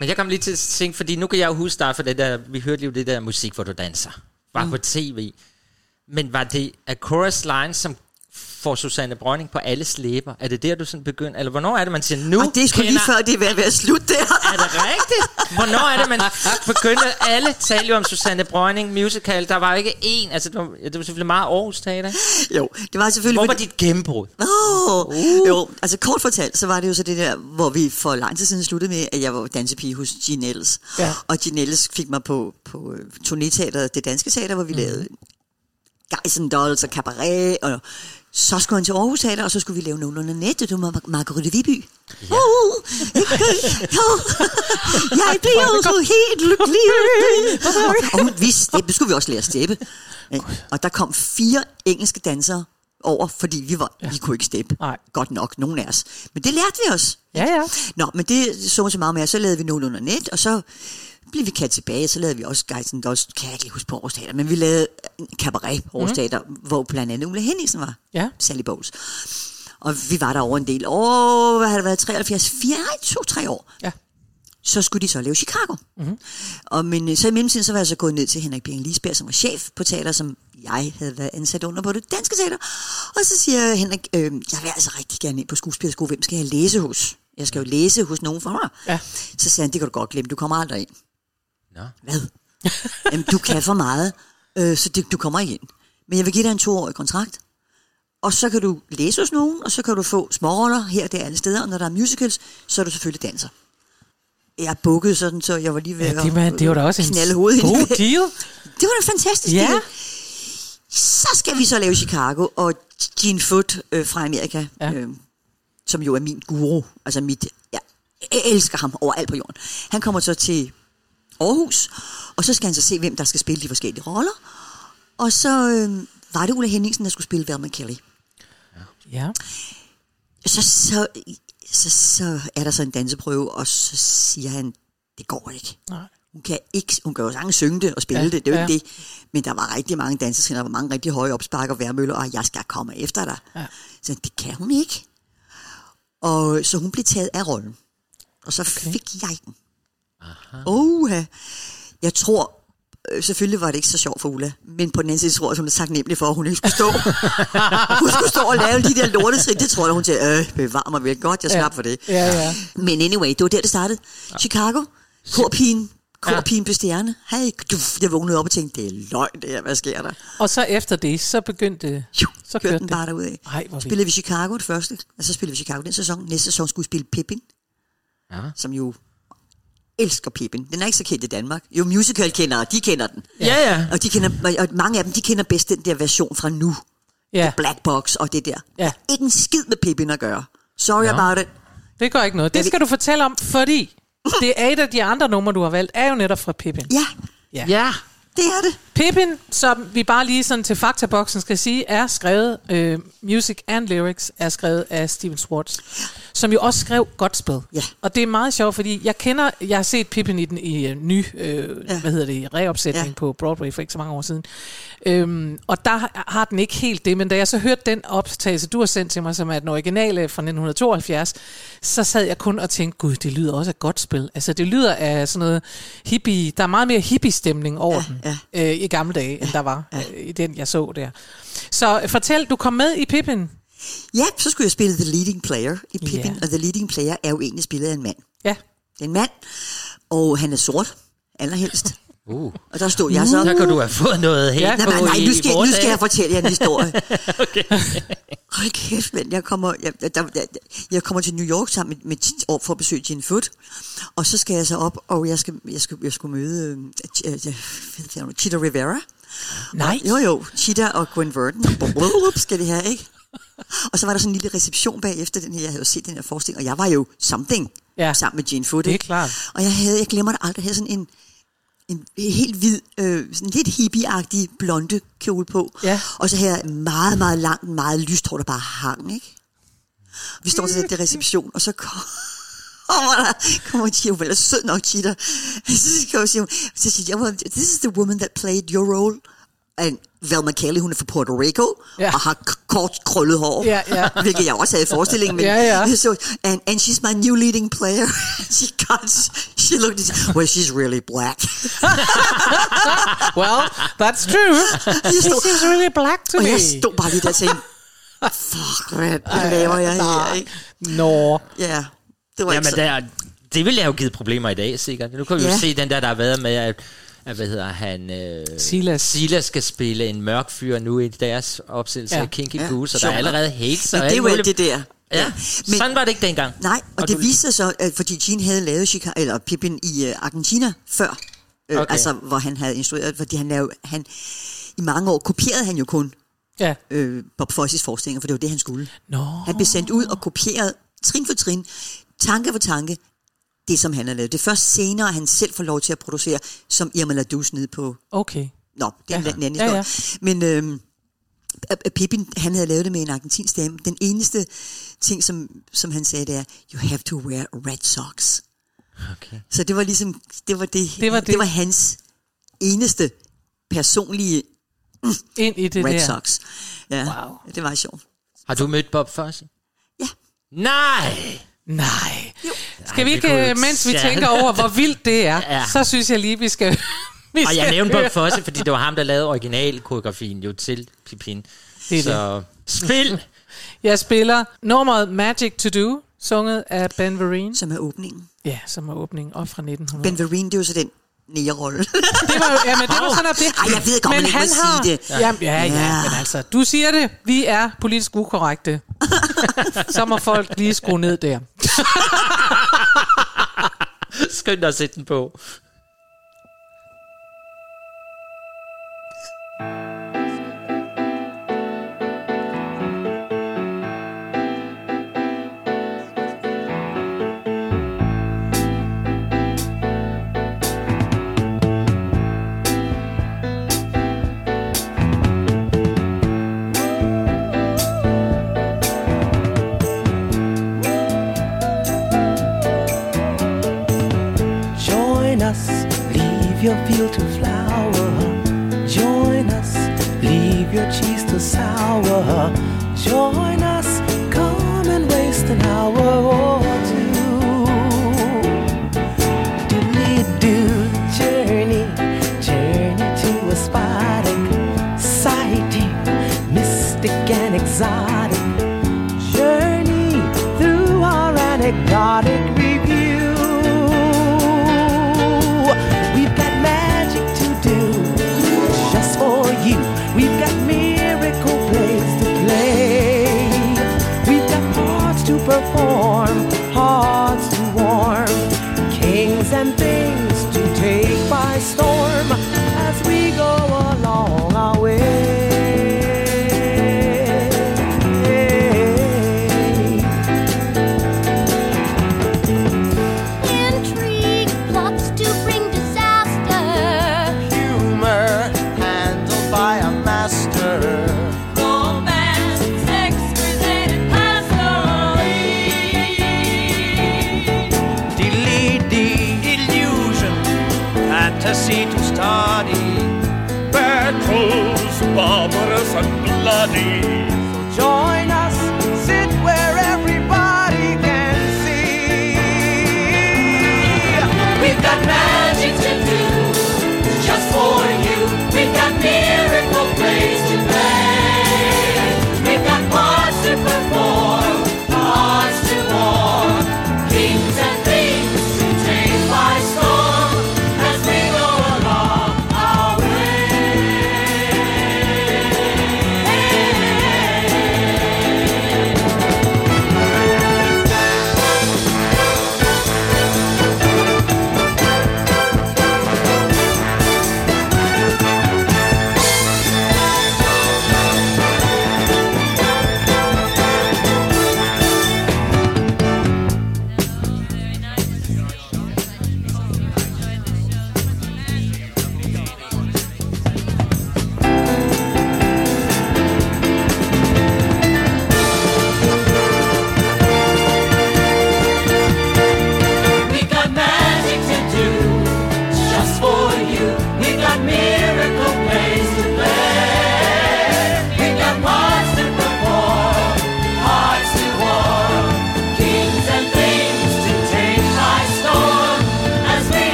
Men jeg kom lige til at tænke, fordi nu kan jeg jo huske dig for det der, vi hørte lige det der musik, hvor du danser. Var mm. på tv. Men var det A Chorus Line, som får Susanne Brønding på alles læber? Er det der, du sådan begynder? Eller hvornår er det, man siger, nu Og det er sgu lige kender- før, det er ved at være slut der. Er det rigtigt? Hvornår er det, man begyndte? Alle talte jo om Susanne Brønding musical. Der var jo ikke én. Altså, det var, det var selvfølgelig meget Aarhus Teater. Jo, det var selvfølgelig... Hvor var dit gennembrud? Oh, jo, altså kort fortalt, så var det jo så det der, hvor vi for lang tid siden sluttede med, at jeg var dansepige hos Jean Ellis. Ja. Og Jean Ellis fik mig på, på øh, turnéteateret, det danske teater, hvor vi mm. lavede Geisen Dolls og Cabaret, og så skulle han til Aarhus Teater, og så skulle vi lave nogenlunde net, det var Mar- Margrethe Viby. Ja. Uh, jeg bliver jo så helt lykkelig. og, og hun vidste skulle vi også lære at steppe. Og der kom fire engelske dansere over, fordi vi var, ja. vi kunne ikke steppe. Nej. Godt nok, nogen af os. Men det lærte vi os. Ja, ja. Nå, men det så så meget med, så lavede vi nogenlunde net, og så blev vi kaldt tilbage, så lavede vi også Geisen Dolls, kan jeg ikke huske på Aarhus men vi lavede en cabaret på Aarhus Teater, hvor blandt andet Ulla Henningsen var. Ja. Sally Bowles. Og vi var der over en del år, hvad har det været, 73, 4, nej, to-tre år. Ja. Så skulle de så lave Chicago. Mm-hmm. Og men, øh, så i mellemtiden, så var jeg så gået ned til Henrik Bjerg Lisberg, som var chef på teater, som jeg havde været ansat under på det danske teater. Og så siger Henrik, øh, jeg vil altså rigtig gerne ind på skuespillerskole, hvem skal jeg læse hos? Jeg skal jo læse hos nogen for mig. Ja. Så sagde han, det kan du godt glemme, du kommer aldrig ind. Nå. Hvad? Jamen, du kan for meget, øh, så det, du kommer ikke ind. Men jeg vil give dig en toårig kontrakt, og så kan du læse hos nogen, og så kan du få småroller her og der alle steder, og når der er musicals, så er du selvfølgelig danser. Jeg bukkede sådan, så jeg var lige ved Ja, det, man, det var da også en knalde hovedet god deal. Det var da fantastisk. Ja. Det. Så skal vi så lave Chicago, og Gene Foot øh, fra Amerika, Ja. ja. øh, som jo er min guru, altså mit, jeg elsker ham overalt på jorden. Han kommer så til Aarhus, og så skal han så se, hvem der skal spille de forskellige roller. Og så øh, var det Ulla Henningsen, der skulle spille Velma Kelly. Ja. Så, så, så, så er der så en danseprøve, og så siger han, det går ikke. Nej. Hun kan, ikke, hun kan jo sagtens synge det og spille Ja, det, det er jo ja. ikke det. Men der var rigtig mange dansetrin, der var mange rigtig høje opspark og værmøller, og jeg skal komme efter dig. Ja. Så det kan hun ikke. Og så hun blev taget af rollen. Og så okay. fik jeg den. Oh, jeg tror, øh, selvfølgelig var det ikke så sjovt for Ulla, men på den anden side tror jeg, hun er taknemmelig for, at hun ikke skulle stå. hun skulle stå og lave de der lortetrin. Det tror jeg, hun til, øh, bevar mig vel godt, jeg slap for det. Ja, ja. Men anyway, det var der, det startede. Chicago, korpigen, korpigen blev stjerne. Hey, jeg vågnede op og tænkte, det er løgn det her, hvad sker der? Og så efter det, så begyndte Jo, så kørte kørte den bare derudad. Ej, hvor. Spillede vi Chicago det første, og så spillede vi Chicago den sæson. Næste sæson skulle vi spille Pippin, Ja. som jo elsker Pippin. Den er ikke så kendt i Danmark. Jo, musical-kendere, de kender den. Ja, ja. Og, de kender, og mange af dem, de kender bedst den der version fra nu. Ja, Black Box og det der. Ja. Ikke en skid med Pippin at gøre. Sorry Nå. about it. det gør ikke noget. Det skal du fortælle om, fordi det er et af de andre numre, du har valgt, er jo netop fra Pippin. Ja, Ja. det er det. Pippin, som vi bare lige sådan til faktaboksen skal sige, er skrevet, øh, music and lyrics er skrevet af Steven Schwartz, som jo også skrev Godspell. Ja. Og det er meget sjovt, fordi jeg kender, jeg har set Pippin i den i uh, ny, øh, ja. hvad hedder det, reopsætning ja. Ja. på Broadway for ikke så mange år siden. Øhm, og der har- den ikke helt det, men da jeg så hørte den optagelse, du har sendt til mig, som er den originale fra 1972, så sad jeg kun og tænkte, gud, det lyder også af godt spil. Altså, det lyder af sådan noget hippie, der er meget mere hippie-stemning over Ja, den øh, i gamle dage, end der var øh, i den, jeg så der. Så øh, fortæl, du kom med i Pippin. Ja, så skulle jeg spille The Leading Player i Pippin, Ja. og The Leading Player er jo egentlig spillet af en mand. Ja. Det er en mand, og han er sort, allerhelst. Uh. Og der stod jeg så... Så kan du have fået noget Ja, Nej, nej, nej, nu skal, nu skal jeg fortælle jer en historie. Hold kæft, mand. Jeg kommer, jeg, der, der, jeg kommer til New York sammen med, med år for at besøge Gene Foot. Og så skal jeg så op, og jeg skal, jeg skal, jeg skal møde hun, Chita Rivera. Nej. Jo, jo. Chita og Gwen Verdon. Skal det have, ikke? Og så var der sådan en lille reception bagefter den her. Jeg havde jo set den her forestilling, og jeg var jo something Ja. sammen med Gene Foot. Det er ikke? klart. Og jeg havde, jeg glemmer det aldrig, jeg havde sådan en, en helt hvid, øh, sådan lidt hippie-agtig blonde kjole på. Ja. Og så jeg meget, meget langt, meget lyst hår, der bare hang, ikke? Vi står til det reception, og så kom, kommer der, kommer Chia, vel er sød nok, Cheetah. Så siger hun, så siger jeg, well, this is the woman that played your role. And Velma Kelly, hun er fra Puerto Rico, Ja. og har k- kort, krøllet hår, Ja, ja. hvilket jeg også havde i forestillingen. Men, Ja, ja. So, and, and she's my new leading player. she got, she looked, well, she's really black. Well, that's true. Jeg stod- seems really black to og me. jeg stod bare lige der og tænkte, Fuck, hvad, hvad laver jeg her, ikke? Nå. Ja, det var Jamen, ikke så... der, det ville have jo givet problemer i dag, sikkert. Nu kan vi jo Ja. se den der, der har været med, at, at hvad hedder han? Øh, Silas. Silas skal spille en mørk fyr nu i deres opsættelse Ja. ja. af Kinky Ja, ja. Goose, og der er allerede hates Men og det er jo alt det der. Ja, Men- men, sådan var det ikke dengang. Nej, og, Og det du- viste sig så, at fordi Gene havde lavet Chica, eller Pippin i uh, Argentina før, øh, Okay. altså hvor han havde instrueret, fordi han lavede, han, i mange år kopierede han jo kun Ja. øh, Bob Fosse's forestillinger, for det var det, han skulle. Nå. Han blev sendt ud og kopieret trin for trin, tanke for tanke, det som han havde lavet. Det er først senere, han selv får lov til at producere, som Irma Ladus nede på Okay. Nå, det er Ja. en anden historie. ja. Men øhm, Pippin, han havde lavet det med en argentinsk dame. Den eneste ting, som, som han sagde, det er, you have to wear red socks. Okay. Så det var ligesom, det var det, Det var det. det var hans eneste personlige Ind i det red der. socks. Ja, Wow. det var sjovt. Har du mødt Bob Fosse? Ja. Nej! Nej. Skal vi det ikke, øh, mens vi tænker over, hvor vildt det er, Ja. så synes jeg lige, vi skal... vi Og skal jeg nævnte. Bob Fosse, fordi det var ham, der lavede originalkoreografien jo til Pipin. Det er Så spil! Jeg spiller nummeret Magic to Do, sunget af Ben Vereen. Som er åbningen. Ja, som er åbningen op fra 1900. Ben Vereen, det er jo så den nære-rolle. det var, jo- ja, men det var sådan, at det... Ej, jeg ved godt, men man ikke han må har, sige det. Ja, ja, ja, Ja. men altså, du siger det. Vi er politisk ukorrekte. så må folk lige skrue ned der. Skynd dig at sætte den på. Your field to flower. Join us, leave your cheese to sour. Join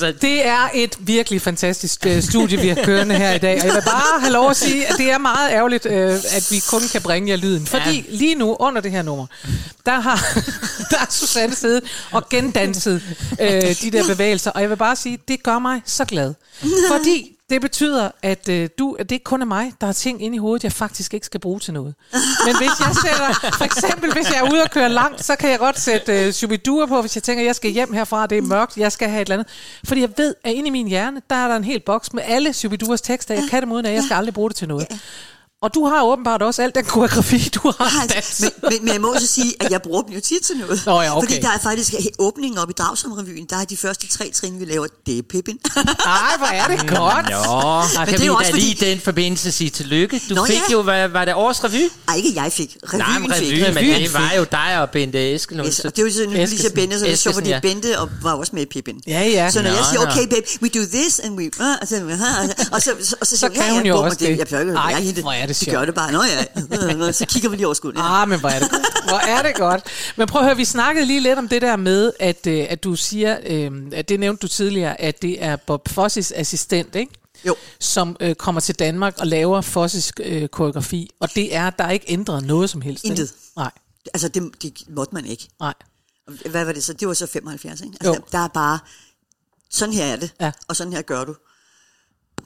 Så Det er et virkelig fantastisk øh, studie, vi har kørende her i dag. Og jeg vil bare have lov at sige, at det er meget ærgerligt, øh, at vi kun kan bringe jer lyden. Fordi ja. lige nu, under det her nummer, der har, der har Susanne siddet og gendanset øh, de der bevægelser. Og jeg vil bare sige, det gør mig så glad. Fordi det betyder, at øh, du, at det ikke kun er mig, der har ting inde i hovedet, jeg faktisk ikke skal bruge til noget. Men hvis jeg sætter, for eksempel hvis jeg er ude og køre langt, så kan jeg godt sætte øh, subidure på, hvis jeg tænker, jeg skal hjem herfra, det er mørkt, jeg skal have et eller andet. Fordi jeg ved, at inde i min hjerne, der er der en hel boks med alle subidures tekster, jeg kan dem uden at jeg skal aldrig bruge det til noget. Og du har åbenbart også alt den koreografi, du har Nej, men, men, men jeg må også sige, at jeg bruger dem jo tit til noget. Nå ja, okay. Fordi der er faktisk åbningen op i Dragsomrevyen, der er de første tre trin, vi laver, det er Pippin. Ej, hvor er det godt. Nå, og kan det er vi jo da også lige i fordi- den forbindelse sige tillykke. Du Nå, fik ja. jo, hvad, var det års revy? Ej, ikke jeg fik. Revyen Nej, men fik. revy, men Revyen det var jo dig og Bente Eskelund. Yes, så- og det er jo sådan, Lisa Eskesen. Bente, så det sjovt, fordi ja. Bente og var også med i Pippin. Ja, ja. Så når Nå, jeg siger, okay babe, we do this, and we... Uh, og, så, og, så, så, og så, Så jo det. det. Jeg plejer ikke, Ej, jeg, hende, hvor er det de sjovt. gør det bare. Nå ja, så kigger vi lige over skulderen. Ja. Ah, men hvor er det godt. Hvor er det godt. Men prøv at høre, vi snakkede lige lidt om det der med, at, øh, at du siger, øh, at det nævnte du tidligere, at det er Bob Fossis assistent, ikke? Jo. som øh, kommer til Danmark og laver Fossis øh, koreografi. Og det er, der er ikke ændret noget som helst. ikke? Intet. Nej, Altså, det, det måtte man ikke. nej. Hvad var det så? Det var så 75, ikke? Jo. Altså, der, der er bare, sådan her er det, Ja. og sådan her gør du.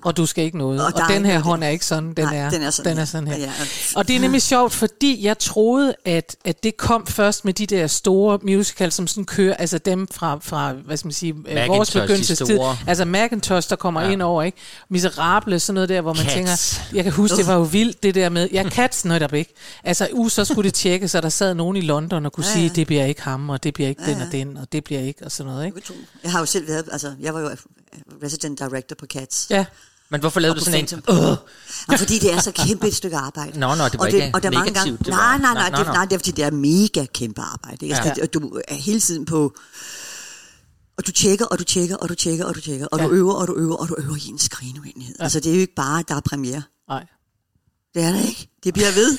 Og du skal ikke noget. Og Og, der er den ikke her noget hånd der. er ikke sådan. Den, Nej, er, den er sådan den er her. sådan her. Ja, ja. Og det er nemlig sjovt, fordi jeg troede, at, at det kom først med de der store musicals, som sådan kører, altså dem fra, fra hvad skal man sige, øh, Macintosh, vores de begyndelsestid. Altså Macintosh, der kommer ja. ind over, ikke? Miserable, sådan noget der, hvor man Cats. tænker, jeg kan huske, det var jo vildt, det der med, ja, Cats netop ikke. Altså, u, så skulle det tjekke, så der sad nogen i London og kunne Ja, sige, ja. det bliver ikke ham, og det bliver ikke den og den, og det bliver ikke, og sådan noget, ikke? Jeg har jo selv været, altså, jeg var jo resident director på Cats. Ja, Men hvorfor lavede du sådan en? Phantom. Og fordi det er så kæmpe et stykke arbejde. Nå, nå, det var og ikke og der er mange gange, negativt, det nej, var- nej, nej, nej, nå, det, nå. nej, det er fordi, det er mega kæmpe arbejde. Ikke? Altså, Ja. det, og du er hele tiden på... Og du tjekker, og du tjekker, og du tjekker, og du tjekker, og Ja. du øver, og du øver, og du øver i en skrigende uenighed. Altså, det er jo ikke bare, der er premiere. nej. Det er det ikke. Det bliver ved.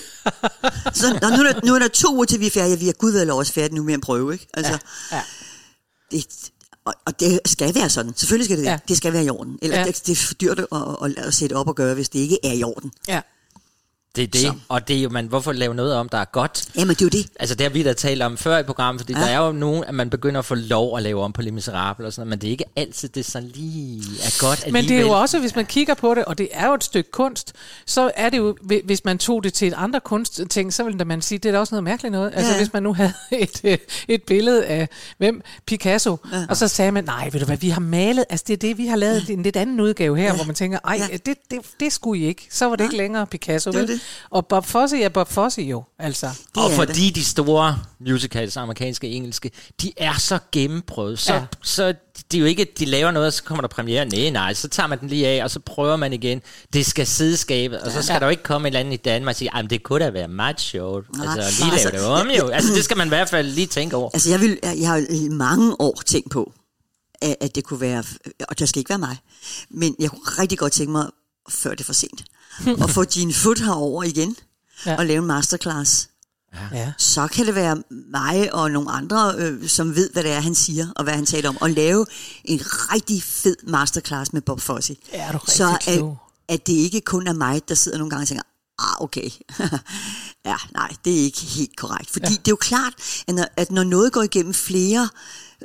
Så, og nu, er der, nu er der to uger til, vi er færdige. Vi er gud ved også færdige nu med en prøve, ikke? Altså, Ja. det, og, og det skal være sådan. Selvfølgelig skal det det. Ja. Det skal være i orden. Eller ja. det, det er for dyrt at, at, at sætte op og gøre, hvis det ikke er i orden. Ja. Det er det, Så. og det er jo, man, hvorfor lave noget om, der er godt? Jamen, det er jo det. Altså det har vi da talt om før i programmet, fordi ja. Ja. der er jo nogen, at man begynder at få lov at lave om på Les Miserables og sådan noget, men det er ikke altid, det sådan lige er godt alligevel. Men det er jo også, hvis man kigger på det, og det er jo et stykke kunst, så er det jo, hvi- hvis man tog det til et andre kunstting, så ville man sige, det er da også noget mærkeligt noget. Altså Ja. hvis man nu havde et, øh, et billede af, hvem? Picasso, ja. og så sagde man, nej, ved du hvad, vi har malet, altså det er det, vi har lavet en lidt anden udgave her, ja. hvor man tænker, ej, Ja. det, det, det skulle I ikke. Så var det ikke længere Picasso, Det vel? det. Og Bob Fosse er Bob Fosse jo, altså. Det og fordi de store musicals, amerikanske, engelske, de er så gennemprøvet, så, Ja. så det er jo ikke, at de laver noget, og så kommer der premiere. Nej, nej, så tager man den lige af, og så prøver man igen. Det skal sidde skabet, og så skal Ja. der jo ikke komme et eller andet i Danmark og sige, "Ej, men det kunne da være meget sjovt. Nej, Altså, lige nej, lave altså, det om jo. Altså, det skal man i hvert fald lige tænke over. Altså, jeg, vil, jeg har i mange år tænkt på, at, at det kunne være, og det skal ikke være mig, men jeg kunne rigtig godt tænke mig, før det er for sent, at få Gene Foot herover igen, Ja. og lave en masterclass. Ja. Så kan det være mig og nogle andre, øh, som ved, hvad det er, han siger, og hvad han taler om, og lave en rigtig fed masterclass med Bob Fosse. Er du Så at, klog. at det ikke kun er mig, der sidder nogle gange og tænker, ah, okay. ja, nej, det er ikke helt korrekt. Fordi ja. det er jo klart, at når, at når noget går igennem flere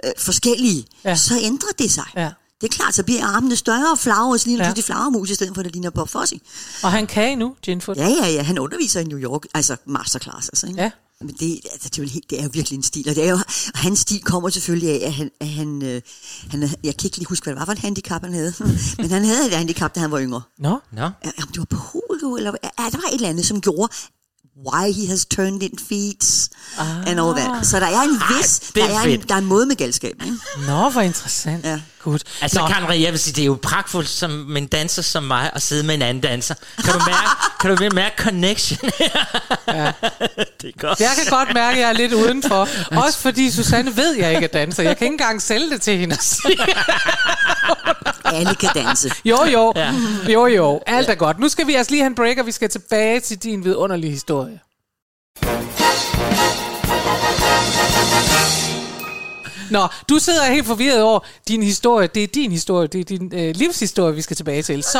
øh, forskellige, ja. så ændrer det sig. Ja. Det er klart, så bliver armene større og flagre, og så ligner Ja. ja. de flagermus, i stedet for, at det ligner Bob Fosse. Og han kan nu, Ginfoot. Ja, ja, ja, han underviser i New York, altså masterclass, altså, ikke? Ja. Men det, altså, det, er jo helt, det er jo virkelig en stil, og det er jo, og hans stil kommer selvfølgelig af, at han, at han, øh, han, jeg kan ikke lige huske, hvad det var for et handicap, han havde, men han havde et handicap, da han var yngre. Nå, Nå, Ja, om det var polio, eller ja, der var et eller andet, som gjorde, why he has turned in feet, ah. and all that. Så der er en vis, det der, er en, der er en måde med galskab, ikke? Nå hvor interessant. Ja. Godt. Altså, Nå, Karen jeg vil sige, det er jo pragtfuldt som en danser som mig at sidde med en anden danser. Kan du mærke, kan du mærke connection? Ja. det er godt. Jeg kan godt mærke, at jeg er lidt udenfor. Også fordi Susanne ved, at jeg ikke er danser. Jeg kan ikke engang sælge det til hende. sige. Alle kan danse. Jo, jo. Jo, jo. Alt er godt. Nu skal vi altså lige have en break, og vi skal tilbage til din vidunderlige historie. Nå, du sidder helt forvirret over din historie. Det er din historie, det er din øh, livshistorie, vi skal tilbage til. Så,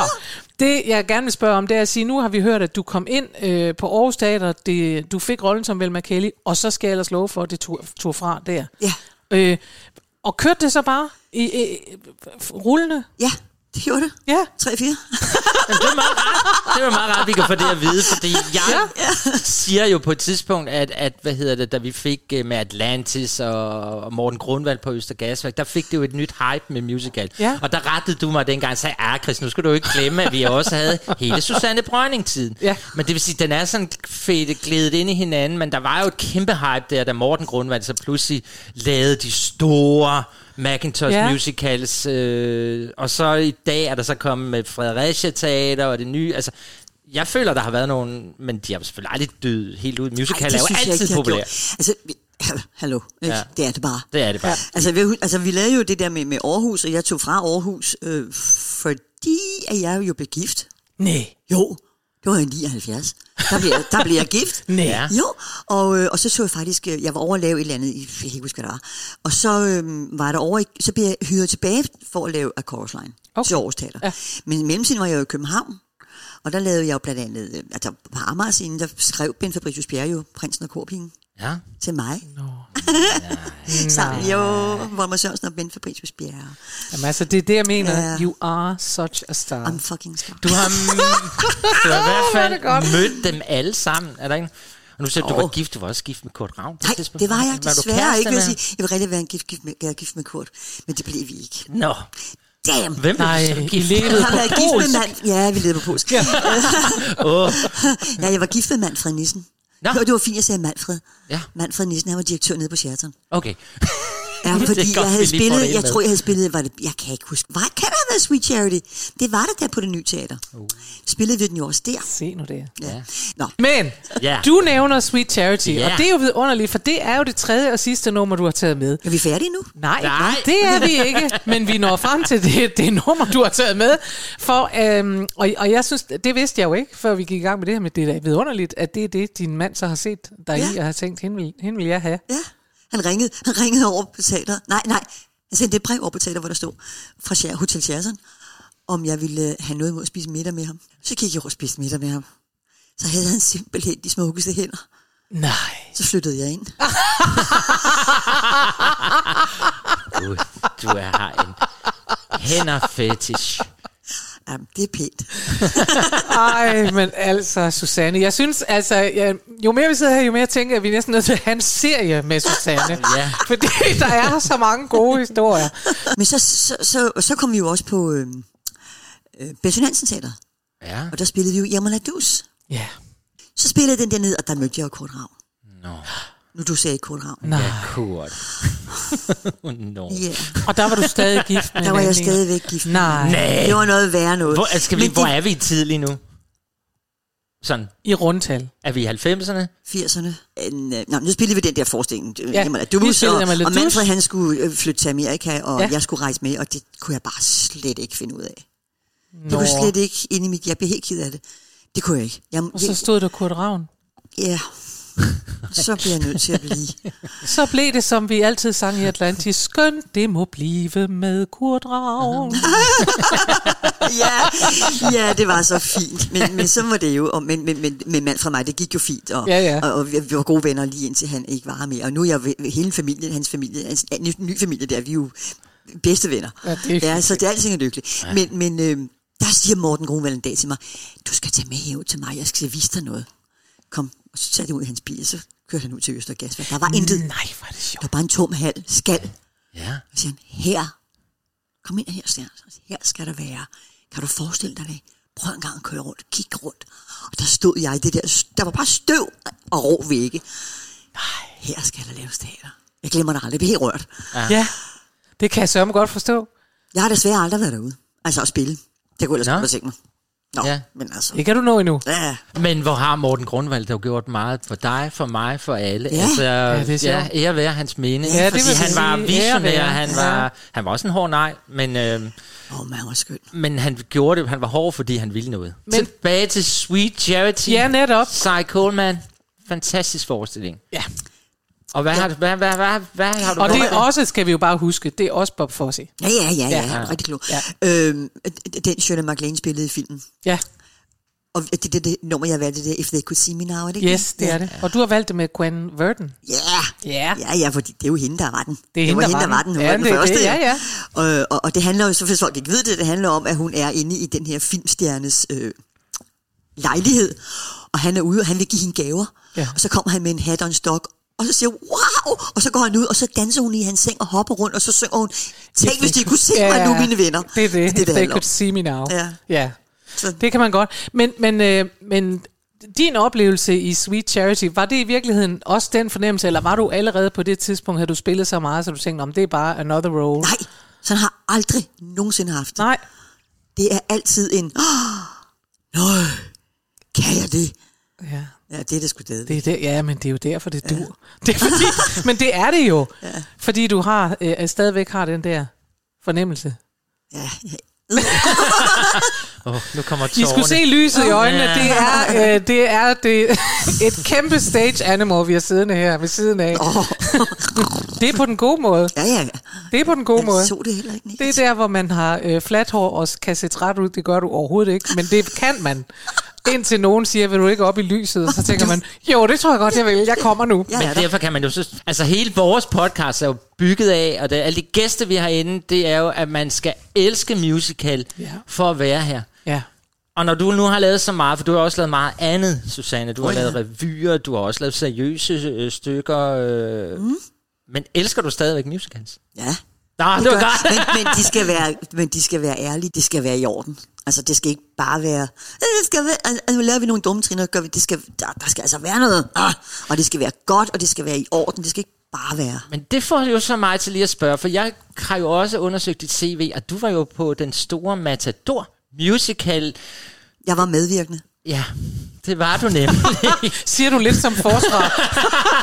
det jeg gerne vil spørge om, det er at sige, nu har vi hørt, at du kom ind øh, på Aarhus Teater, det, du fik rollen som Velma Kelly, og så skal jeg ellers love for, at det tog, tog fra der. Ja, Øh, og kørte det så bare i, i, rullende? ja, det gjorde det. Ja. 3-4. Det er meget rart. Det er meget rart, vi kan få det at vide, fordi jeg ja. siger jo på et tidspunkt, at, at hvad hedder det, da vi fik øh, med Atlantis og, og Morten Grundvald på Østergasværk, der fik det jo et nyt hype med musical. Ja. Og der rettede du mig dengang og sagde, ah Chris, nu skal du ikke glemme, at vi også havde hele Susanne Brøgning-tiden. Ja. Men det vil sige, den er sådan fedt glædet ind i hinanden, men der var jo et kæmpe hype der, da Morten Grundvald så pludselig lavede de store Macintosh Ja. musicals, øh, og så i dag er der så kommet med Fredericia Teater og det nye, altså jeg føler, der har været nogle, men de har selvfølgelig aldrig død helt ud. Musical er jo synes jeg altid de har populær. gjort. Altså, vi, hallo, ikke? Ja. det er det bare. Det er det bare. Ja. Altså vi, altså, vi lavede jo det der med, med Aarhus, og jeg tog fra Aarhus, øh, fordi at jeg jo blev gift. Nej. Jo, det var i 79. Der blev, jeg- der blev jeg gift. Nej. Jo, og, øh, og så så jeg faktisk, øh, jeg var over at lave et eller andet, i- jeg kan ikke huske, hvad det var. Og så øh, var der over, i- så blev jeg hyret tilbage for at lave A Chorus Line Okay. okay. til Aarhus Teater. Ja. Men i mellemtiden var jeg jo i København, og der lavede jeg jo blandt andet, øh, altså på Amager der skrev Ben Fabricius Bjerre jo Prinsen og Korpigen Ja. til mig. No. Sammen, jo, Volmer Sørensen og Ben Fabricius Bjerre. Jamen altså, det er det, jeg mener. Ja. You are such a star. I'm fucking star. Du har, du har i hvert det fald mødt dem alle sammen, er der ikke? Og nu siger du, du var gift, du var også gift med Kurt Ravn. Nej, tidspunkt. det var jeg du desværre ikke, vil sige. Jeg ville rigtig være en gift, gift med, jeg gift med Kurt, men det blev vi ikke. Nå, Damn! hvem Nej, I gift levede på været gift med polsk. mand. Ja, vi levede på polsk. Ja. Åh, ja, jeg var gift med Manfred Nissen. Nå. Nå. Det var fint, jeg sagde Manfred. Ja. Manfred Nissen, han var direktør nede på Sheraton. okay. Ja, Det fordi jeg havde spillet, jeg tror, jeg havde spillet, var det, jeg kan ikke huske, var, kan det have været Sweet Charity? Det var det der på det nye teater. Uh. Spillede vi den jo også der. Se nu det. Ja. Nå, Men Ja. du nævner Sweet Charity, Ja. og det er jo vidunderligt, for det er jo det tredje og sidste nummer, du har taget med. er vi færdige nu? Nej, Nej. Nej, det er vi ikke, men vi når frem til det, det nummer, du har taget med. For, øhm, og, og jeg synes, det vidste jeg jo ikke, før vi gik i gang med det her, men det er da vidunderligt, at det er det, din mand så har set dig ja. i, Ja. og har tænkt, hende vil, hende vil jeg have. Ja, han ringede, han ringede over på teater. Nej, nej, han sendte et brev over på teater, hvor der stod fra Scher- Hotel Sheraton, om jeg ville øh, have noget mod at spise middag med ham. Så gik jeg over og spiste middag med ham. Så havde han simpelthen de smukkeste hænder. Nej. Så flyttede jeg ind. Du, du er har en hænder fetish. Jamen, det er pænt. Ej, men altså, Susanne, jeg synes, altså, ja, jo mere vi sidder her, jo mere tænker jeg, at vi er næsten nødt til at have en serie med Susanne. Ja. Fordi der er så mange gode historier. Men så, så, så, så kom vi jo også på øh, øh, Benson Hansen Teater, Ja. og der spillede vi jo Irma Dus. Ja. Så spillede jeg den der ned, og der mødte jeg jo Kurt Ravn. Nå, Nu du sagde Kurt Ravn. Nej. ja, Kurt. Nå. Ja, Og der var du stadig gift med der var jeg ikke? stadigvæk gift. med Nej. Nej. Det var noget værre noget. Hvor, skal vi, Men hvor det- er vi i tid lige nu? Sådan, I rundtal. er vi i 90'erne? 80'erne. En, øh, nå, nu spillede vi den der forestilling. Ja, Ja, Jamen, spillede og, Jamen, og. Manfred han skulle øh, flytte til Amerika, og Ja. jeg skulle rejse med, og det kunne jeg bare slet ikke finde ud af. Det Nå. kunne slet ikke ind i mit... Jeg blev helt ked af det. Det kunne jeg ikke. Jeg, Og så stod der Kurt Ravn. Ja, så bliver jeg nødt til at blive. Så blev det, som vi altid sang i Atlantis. Skønt, det må blive med Kurt Ravn. ja, ja, det var så fint. Men, men så var det jo, og, men, men, men, men mand fra mig, det gik jo fint, og, Ja, ja. og, og vi var gode venner lige indtil han ikke var mere. Og nu er jeg hele familien, hans familie, hans ny, ny familie der, vi er jo bedste venner. Ja, det er ja, så det er alting er lykkeligt. Ja. Men, men øh, der siger Morten Grunvald en dag til mig, du skal tage med herud til mig, jeg skal vise dig noget. Kom, og så satte jeg ud i hans bil, og så kørte han ud til Øster Gasværk. Der var intet. Nej, hvor er det Der sjovt. var bare en tom hal, skal. Ja. Og så siger han, her, kom ind her, siger siger, her skal der være. Kan du forestille dig det? Prøv en gang at køre rundt, kig rundt. Og der stod jeg i det der, der var bare støv og rå vægge. Nej, her skal der laves teater. Jeg glemmer det aldrig, jeg bliver helt rørt. Ja, det kan jeg sørge godt forstå. Jeg har desværre aldrig været derude. Altså at spille. Det kunne jeg ellers godt tænkt mig. Nå, Ja. ja. men altså. Det kan du nå endnu. Ja, Men hvor har Morten Grundvald dog gjort meget for dig, for mig, for alle. Ja. altså, det er ja, ære være hans minde. Ja, det fordi vil han var visionær, han Ja. var, han var også en hård nej, men, øh, åh, man var skøn. men han gjorde det, han var hård, fordi han ville noget. Men, Tilbage til Sweet Charity. Ja, netop. Cy Coleman. Fantastisk forestilling. Ja. Og hvad, har, du- hvad, hvad, hvad, hvad har du Og det er også, skal vi jo bare huske, det er også Bob Fosse. Ja, ja, ja, ja, Ja. ja. rigtig klog. Ja. Øhm, den Shirley MacLaine spillede i filmen. Ja, Og det er det, det nummer, jeg valgte, det er If They Could See Me Now, er det ikke yes, det er det. Og du har valgt det med Gwen Verdon. Ja, Ja. ja, ja, fordi det er jo hende, der var den. Det er hende, var der hende, var der var den. den. Hun Ja, var den det er første. det. Ja, ja. Og, og, og det handler jo, så hvis folk ikke ved det, det handler om, at hun er inde i den her filmstjernes øh, lejlighed, og han er ude, og han vil give hende gaver. Ja. Og så kommer han med en hat og en stok, og så siger hun, wow, og så går han ud, og så danser hun i hans seng og hopper rundt, og så synger hun, tænk hvis de kunne se mig nu, mine venner. Det er det, det, if det they could see me now. Ja. ja. Så- Det kan man godt. Men, men, øh, men din oplevelse i Sweet Charity, var det i virkeligheden også den fornemmelse, eller var du allerede på det tidspunkt, havde du spillet så meget, så du tænkte, om det er bare another role? Nej, sådan har jeg aldrig nogensinde haft det. Nej. Det er altid en, oh, nøj, kan jeg det? Ja. Ja, det er det sgu det. Det er det, ja, men det er jo derfor, det dur. Det er fordi, men det er det jo. Ja. Fordi du har øh, stadigvæk har den der fornemmelse. Ja, ja. Oh, nu kommer I tårerne. skulle se lyset i øjnene. Det er, øh, det er det, et kæmpe stage animal, vi har siddende her ved siden af. Oh, Det er på den gode måde. ja, ja. Det er på den gode måde. Jeg så det heller ikke. Det er der, hvor man har øh, fladt hår og kan se træt ud. Det gør du overhovedet ikke, men det kan man. Indtil nogen siger, vil du ikke op i lyset? Så tænker man, jo, det tror jeg godt, jeg vil. Jeg kommer nu. Ja, Men derfor kan man jo så... Altså hele vores podcast er jo bygget af, og det, alle de gæster, vi har inde, det er jo, at man skal elske musical Ja. for at være her. Ja. Og når du nu har lavet så meget, for du har også lavet meget andet, Susanne. Du har Oh, ja. lavet revyer, du har også lavet seriøse øh, stykker. Øh, mm. Men elsker du stadigvæk musicals? ja. Nå, det var gør. godt. men, men, de skal være, men de skal være ærlige, det skal være i orden. Altså, det skal ikke bare være, "Øh, det skal være altså, nu laver vi nogle dumme trin, gør vi, det skal, der, der skal altså være noget, ah, og det skal være godt, og det skal være i orden, det skal ikke bare være. Men det får jo så mig til lige at spørge, for jeg har jo også undersøgt dit CV, og du var jo på den store Matador musical. Jeg var medvirkende. Ja, det var du nemlig. Siger du lidt som forsvar?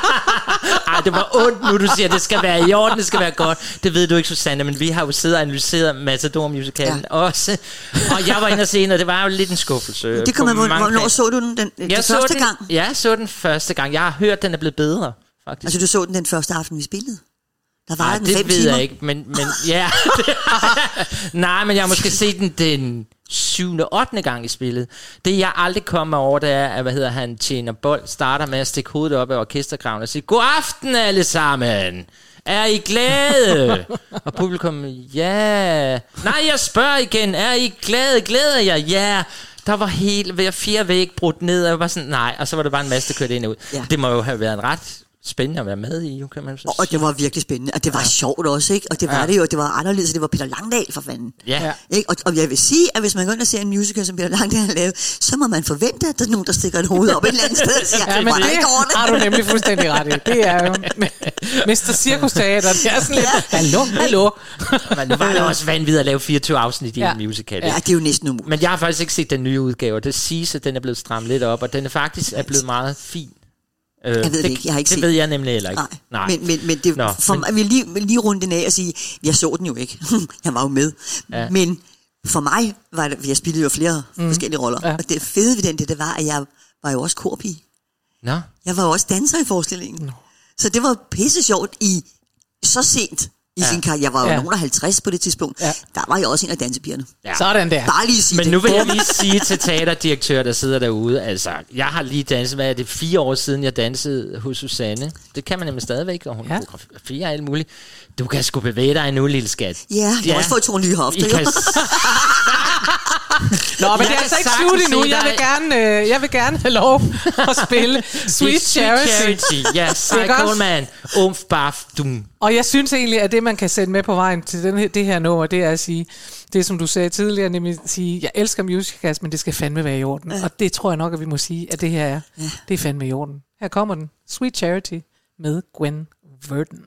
Ej, det var ondt nu, du siger, det skal være i orden, det skal være godt. Det ved du ikke, Susanne, men vi har jo siddet og analyseret Matador musicalen ja. også. Og jeg var inde og se den, og det var jo lidt en skuffelse. Det kan man, hvornår så du den, den, den jeg så første den, gang? Ja, jeg så den første gang. Jeg har hørt, den er blevet bedre, faktisk. Altså, du så den den første aften, vi spillede? Der var Nej, den det fem ved timer. jeg ikke, men, men ja. Nej, men jeg har måske set den den 7. 8. gang i spillet. Det jeg aldrig kommer over, det er, at hvad hedder han, tjener bold, starter med at stikke hovedet op af orkestergraven og sige, God aften alle sammen! Er I glade? og publikum, ja. Nej, jeg spørger igen, er I glade? Glæder jeg? Ja. Der var helt hver fire væg brudt ned, og jeg var sådan, nej, og så var det bare en masse, der kørte ind og ud. Ja. Det må jo have været en ret spændende at være med i, jo, kan man så Og det var virkelig spændende, og det var ja. sjovt også, ikke? Og det var Ja. ja. det jo, det var anderledes, og det var Peter Langdal for fanden. Ja. Ja. Ikke? Og, og jeg vil sige, at hvis man går ind og ser en musical, som Peter Langdal har lavet, så må man forvente, at der er nogen, der stikker et hoved op et eller andet sted og siger, Ja, det men det ikke ordentligt. har du nemlig fuldstændig ret i. Det er jo Mr. Circus Teater. Det er sådan lidt, hallo, hallo. Men det var da også vanvittigt at lave 24 afsnit i Ja. en musical. Ja, det er jo næsten umuligt. Men jeg har faktisk ikke set den nye udgave. Det siges, at den er blevet strammet lidt op, og den er faktisk er blevet meget fin. Øh, Jeg ved det ikke, jeg har ikke det set ved jeg nemlig heller ikke. Nej, Men, men, men det, Nå, for men- mig, vil lige, vil lige runde den af og sige, jeg så den jo ikke. jeg var jo med. Ja. Men for mig var det, jeg spillede jo flere mm. forskellige roller. Ja. Og det fede ved den, det, det var, at jeg var jo også korpige. Nå, Jeg var jo også danser i forestillingen. No. Så det var pisse sjovt i så sent i Ja. sin karriere. Jeg var jo Ja. ja. nogen af 50 på det tidspunkt. Ja. Ja. Der var jeg også en af dansepigerne. ja. Sådan der. Bare lige sige Men det. nu vil jeg lige sige til teaterdirektør, der sidder derude, altså, jeg har lige danset, hvad er det, fire år siden, jeg dansede hos Susanne. Det kan man nemlig stadigvæk, og hun Ja. ja. koreograferer og alt muligt. Du kan sgu bevæge dig nu, lille skat. Ja, jeg har også fået to nye I hofter. kan. Nå, men Jeg det er altså ikke slut endnu. Jeg vil, gerne, øh, jeg vil gerne have lov at spille Sweet Charity. Charity. Ja, Cy Ikke også? Coleman. Umf, baf, dum. Og jeg synes egentlig, at det, man kan sætte med på vejen til den her, det her nummer, det er at sige, det som du sagde tidligere, nemlig at sige, jeg elsker musicals, men det skal fandme være i orden. Ja. Og det tror jeg nok, at vi må sige, at det her er. Ja. Det er fandme i orden. Her kommer den. Sweet Charity med Gwen Verdon.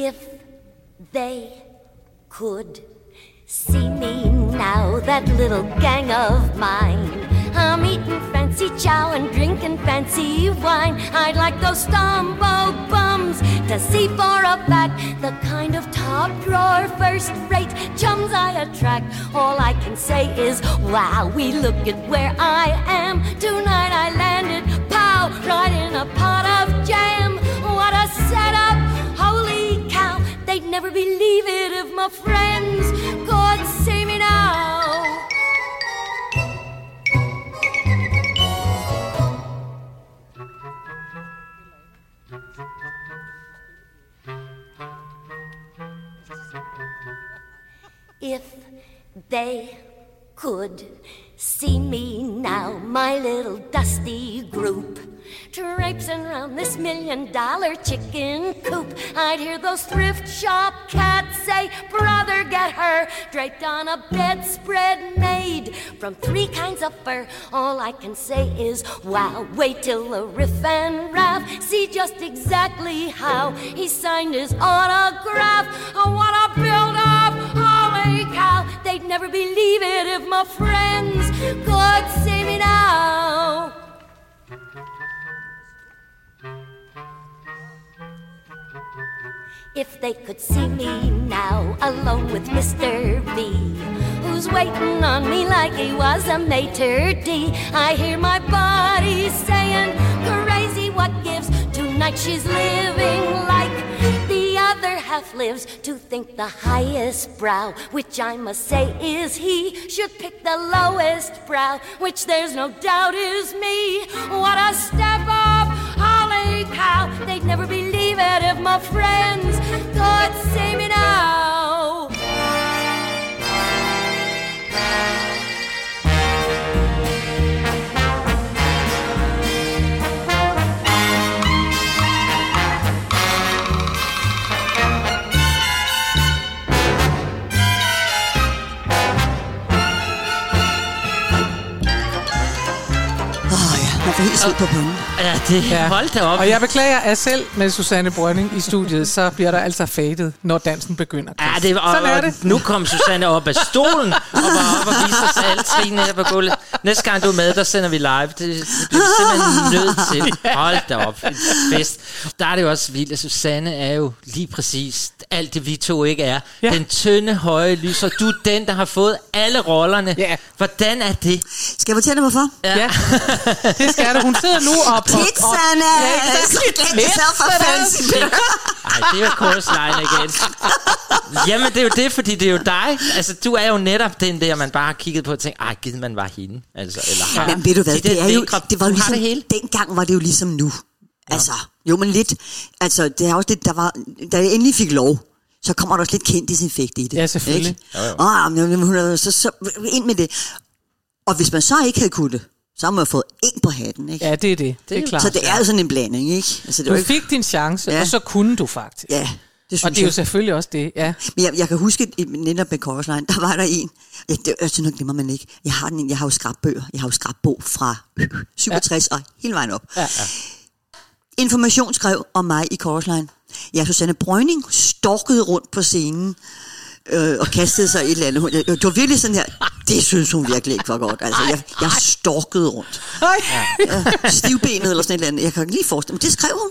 If they could see me now, that little gang of mine, I'm eating fancy chow and drinking fancy wine. I'd like those Stumbo bums to see for a fact the kind of top drawer, first rate chums I attract. All I can say is, wow, we look at where I am. Tonight I landed, pow, right in a pot of jam. Never believe it if my friends God save me now. If they could see me now, my little dusty group. Traipsing around this million dollar chicken coop. I'd hear those thrift shop cats say, Brother, get her draped on a bedspread made from three kinds of fur. All I can say is, Wow, wait till the riff and raff see just exactly how he signed his autograph. Oh, what a build up! Holy cow! They'd never believe it if my friends could see me now. If they could see me now alone with Mr. B, who's waiting on me like he was a mater D. I hear my body saying, crazy what gives. Tonight she's living like the other half lives. To think the highest brow, which I must say is he, should pick the lowest brow, which there's no doubt is me. What a step up! Holy cow! They'd never believe it if my friends could see me now. Åh ja, man får helt sved på bunden. Ja, det, ja. hold da op. Og jeg beklager, at selv med Susanne Brønning i studiet, så bliver der altså fadet, når dansen begynder. Ja, det, og, Sådan er det. nu kom Susanne op af stolen og var op og viste os alle trinene her på gulvet. Næste gang du er med, der sender vi live. Det, det bliver simpelthen nødt til. Hold da op. Fest. Der er det jo også vildt, at Susanne er jo lige præcis alt det, vi to ikke er. Ja. Den tynde, høje lyser. Du er den, der har fået alle rollerne. Ja. Hvordan er det? Skal jeg fortælle dig, hvorfor? Ja, det skal det. Hun sidder nu op. og- Pizzaen er... Get yourself a fancy Ej, det er jo korslejen igen. Jamen, det er jo det, fordi det er jo dig. Altså, du er jo netop den der, man bare har kigget på og tænkt, ej, givet man var hende. Altså, eller ham. Men ved du hvad, De der det, er jo, det var jo du har ligesom, det hele. dengang var det jo ligesom nu. Altså, jo, men lidt, altså, det er også lidt, der var, da jeg endelig fik lov, så kommer der også lidt kendtiseffekt i det. Ja, selvfølgelig. Ikke? Åh, men hun er, så, så, ind med det. Og hvis man så ikke havde kunnet det, så har man fået en på hatten, ikke? Ja, det er det. Det er klart. så det er jo sådan en blanding, ikke? Altså, det var Du ikke, fik din chance, Ja. og så kunne du faktisk. ja, det synes Og det er jo jeg. selvfølgelig også det, ja. Men jeg, jeg kan huske, i- netop med Korslejen, der var der en, ja, det er sådan noget glemmer man ikke. Jeg har, den, jeg har jo skrabbøger, jeg har jo skrabbog fra 67 ja. og hele vejen op. Ja, ja. Information skrev om mig i Korslejen. Ja, Susanne Brøgning storkede rundt på scenen øh, og kastede sig et eller andet. Hun- Det var virkelig sådan her, det synes hun virkelig ikke var godt. Altså, jeg, jeg storkede rundt. Ej. Stivbenet eller sådan et eller andet. Jeg kan ikke lige forestille mig. Det skrev hun.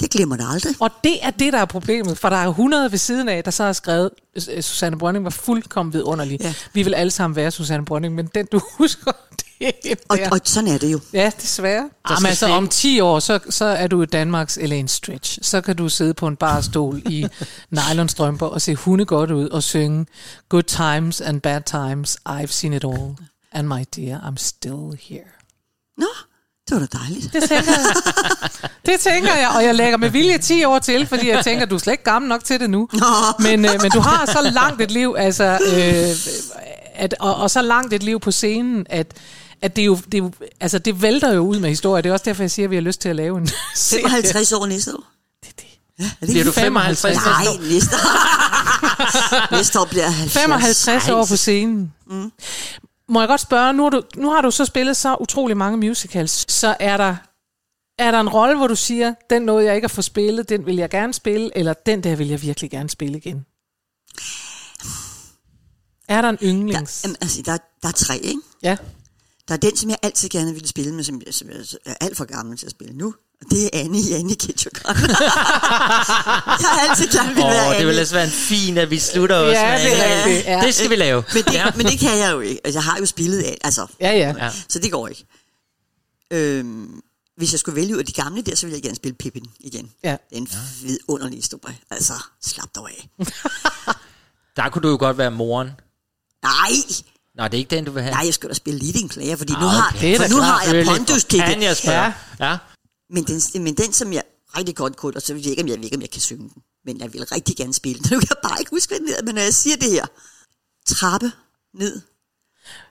Det glemmer det aldrig. Og det er det, der er problemet, for der er 100 ved siden af, der så har skrevet, øh, Susanne Brønding var fuldkommen vidunderlig. Ja. Vi vil alle sammen være Susanne Brønding, men den du husker, det er Og, og sådan er det jo. Ja, desværre. Jamen, altså, om 10 år, så, så er du Danmarks Elaine Stretch. Så kan du sidde på en barstol i nylonstrømper og se hunde godt ud og synge Good times and bad times, I've seen it all. And my dear, I'm still here. Nå, det var da dejligt. Det tænker jeg. Det tænker jeg, og jeg lægger med vilje 10 år til, fordi jeg tænker, du er slet ikke gammel nok til det nu. Men, øh, men du har så langt et liv, altså, øh, at, og, og så langt et liv på scenen, at, at det, er jo, det, jo, altså, det vælter jo ud med historier. Det er også derfor, jeg siger, at vi har lyst til at lave en serie. 55 år næste år. Det er det. Ja, er det Bliver du ikke 55? Nej, næste år. næste år bliver jeg 70. 55 år på scenen. Mm. Må jeg godt spørge, nu har, du, nu har du så spillet så utrolig mange musicals, så er der, er der en rolle, hvor du siger, den nåede jeg ikke at få spillet, den vil jeg gerne spille, eller den der vil jeg virkelig gerne spille igen? Er der en Der, yndlings? jamen, altså, der, der er tre, ikke? Ja. Der er den, som jeg altid gerne ville spille, men som, som jeg er alt for gammel til at spille nu. Og det er Annie i Annie Ketchup. jeg har altid gerne ville Åh, være oh, det Annie. vil altså være en fin, at vi slutter også Ja, med det er Annie. rigtigt, ja. Det skal vi lave. Men det, ja. men det kan jeg jo ikke. Altså, jeg har jo spillet af, altså, Ja, ja. Ja. så det går ikke. Øhm, hvis jeg skulle vælge ud af de gamle der, så ville jeg gerne spille Pippin igen. Ja. Det er en vidunderlig historie. Altså, slap dog af. Der kunne du jo godt være moren. Nej, Nå, det er ikke den, du vil have. nej, jeg skulle da spille leading player, fordi Ah, nu har, okay. For nu har jeg pondus Kan jeg spørge? Ja. ja. Men den, men den, som jeg rigtig godt kunne, og så ved jeg ikke, om jeg, ved ikke, om jeg kan synge den, men jeg vil rigtig gerne spille den. Nu kan jeg bare ikke huske, hvad den hedder, men når jeg siger det her, trappe ned,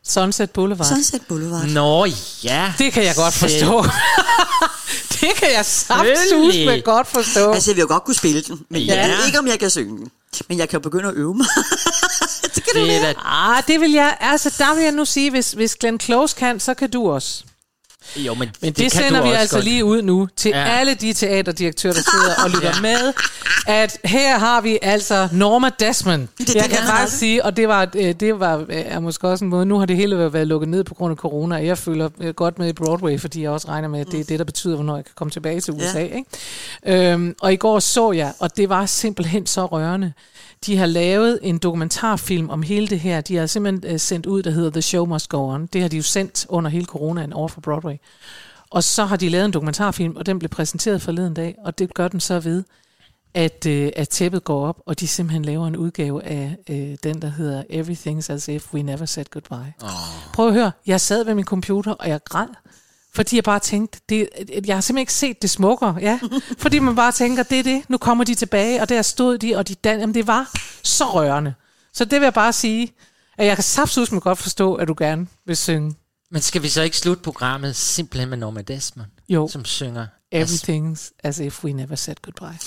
Sunset Boulevard. Sunset Boulevard. Nå, ja. Det kan jeg godt forstå. det kan jeg saftsus med godt forstå. Altså, jeg vil jo godt kunne spille den, men ja. jeg ved ikke, om jeg kan synge den. Men jeg kan jo begynde at øve mig. det kan Det er da, Ah, det vil jeg, altså der vil jeg nu sige, hvis, hvis Glenn Close kan, så kan du også. jo, men, Men det, kan det sender du vi altså godt. lige ud nu til Ja. alle de teaterdirektører, der sidder og lytter ja. med, at her har vi altså Norma Desmond. Det er jeg det, kan jeg har faktisk sige, og det var, øh, det var øh, er måske også en måde, nu har det hele været lukket ned på grund af corona, og jeg føler øh, godt med i Broadway, fordi jeg også regner med, at det er det, der betyder, hvornår jeg kan komme tilbage til USA. Ja. Ikke? Øhm, og i går så jeg, og det var simpelthen så rørende, de har lavet en dokumentarfilm om hele det her. De har simpelthen øh, sendt ud, der hedder The Show Must Go On. Det har de jo sendt under hele coronaen over for Broadway. Og så har de lavet en dokumentarfilm, og den blev præsenteret forleden dag, og det gør den så ved, at, øh, at tæppet går op, og de simpelthen laver en udgave af øh, den, der hedder Everything's as if we never said goodbye. Oh. Prøv at høre, jeg sad ved min computer, og jeg græd, fordi jeg bare tænkte, det, jeg har simpelthen ikke set det smukkere, ja. Fordi man bare tænker, det er det, nu kommer de tilbage, og der stod de, og de dan- jamen, det var så rørende. Så det vil jeg bare sige, at jeg kan saftsus godt forstå, at du gerne vil synge Men skal vi så ikke slutte programmet simpelthen med Norma Desmond, Jo. som synger? Everything's as if we never said goodbye.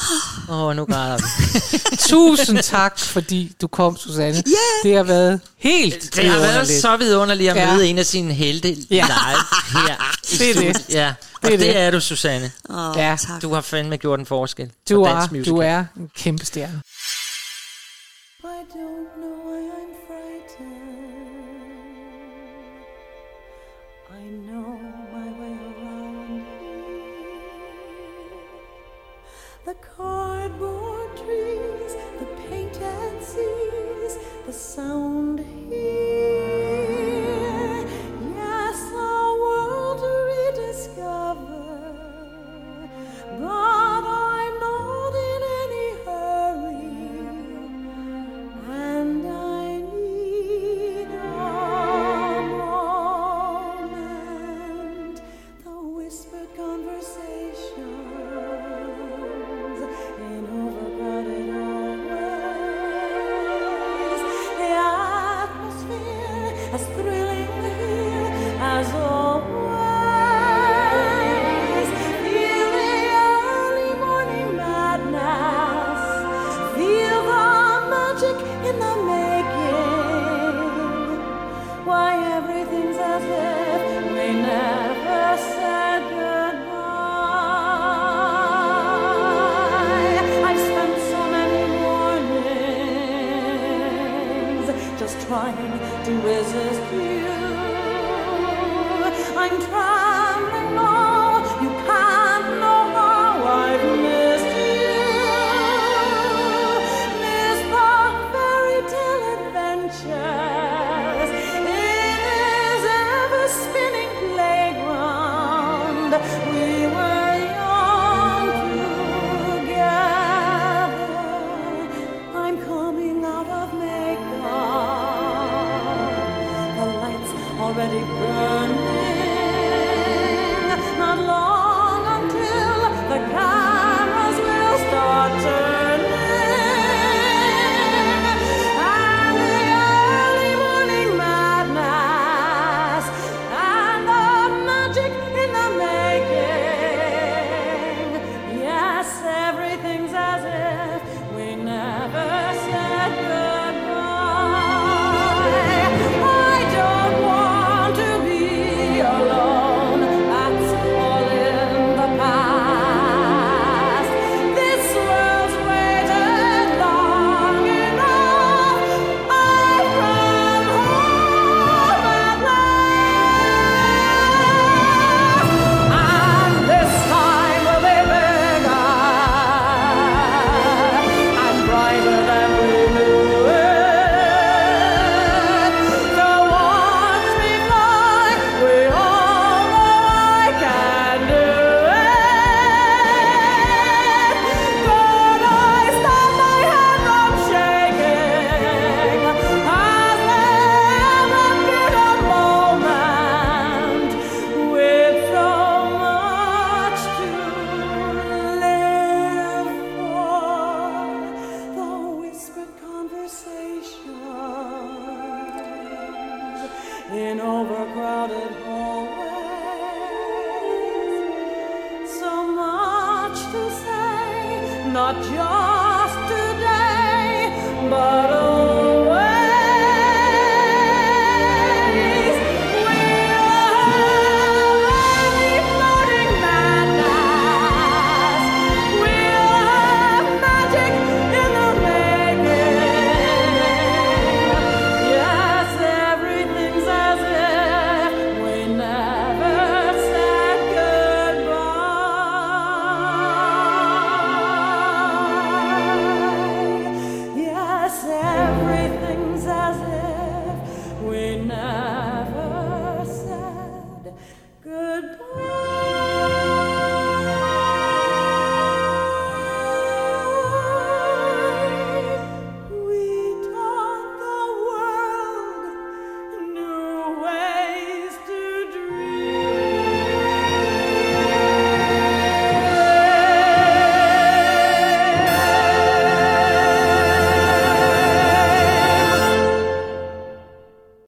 Åh, oh, nu græder vi. Tusind tak, fordi du kom, Susanne. Yeah. Det har været helt Det har været så vidunderligt at Ja. møde en af sine helte Ja. live her Det er det. Ja, og Det er det, det. er du, Susanne. Åh, Ja. tak. Du har fandme gjort en forskel Du for er, du er en kæmpe stjerne. I don't know why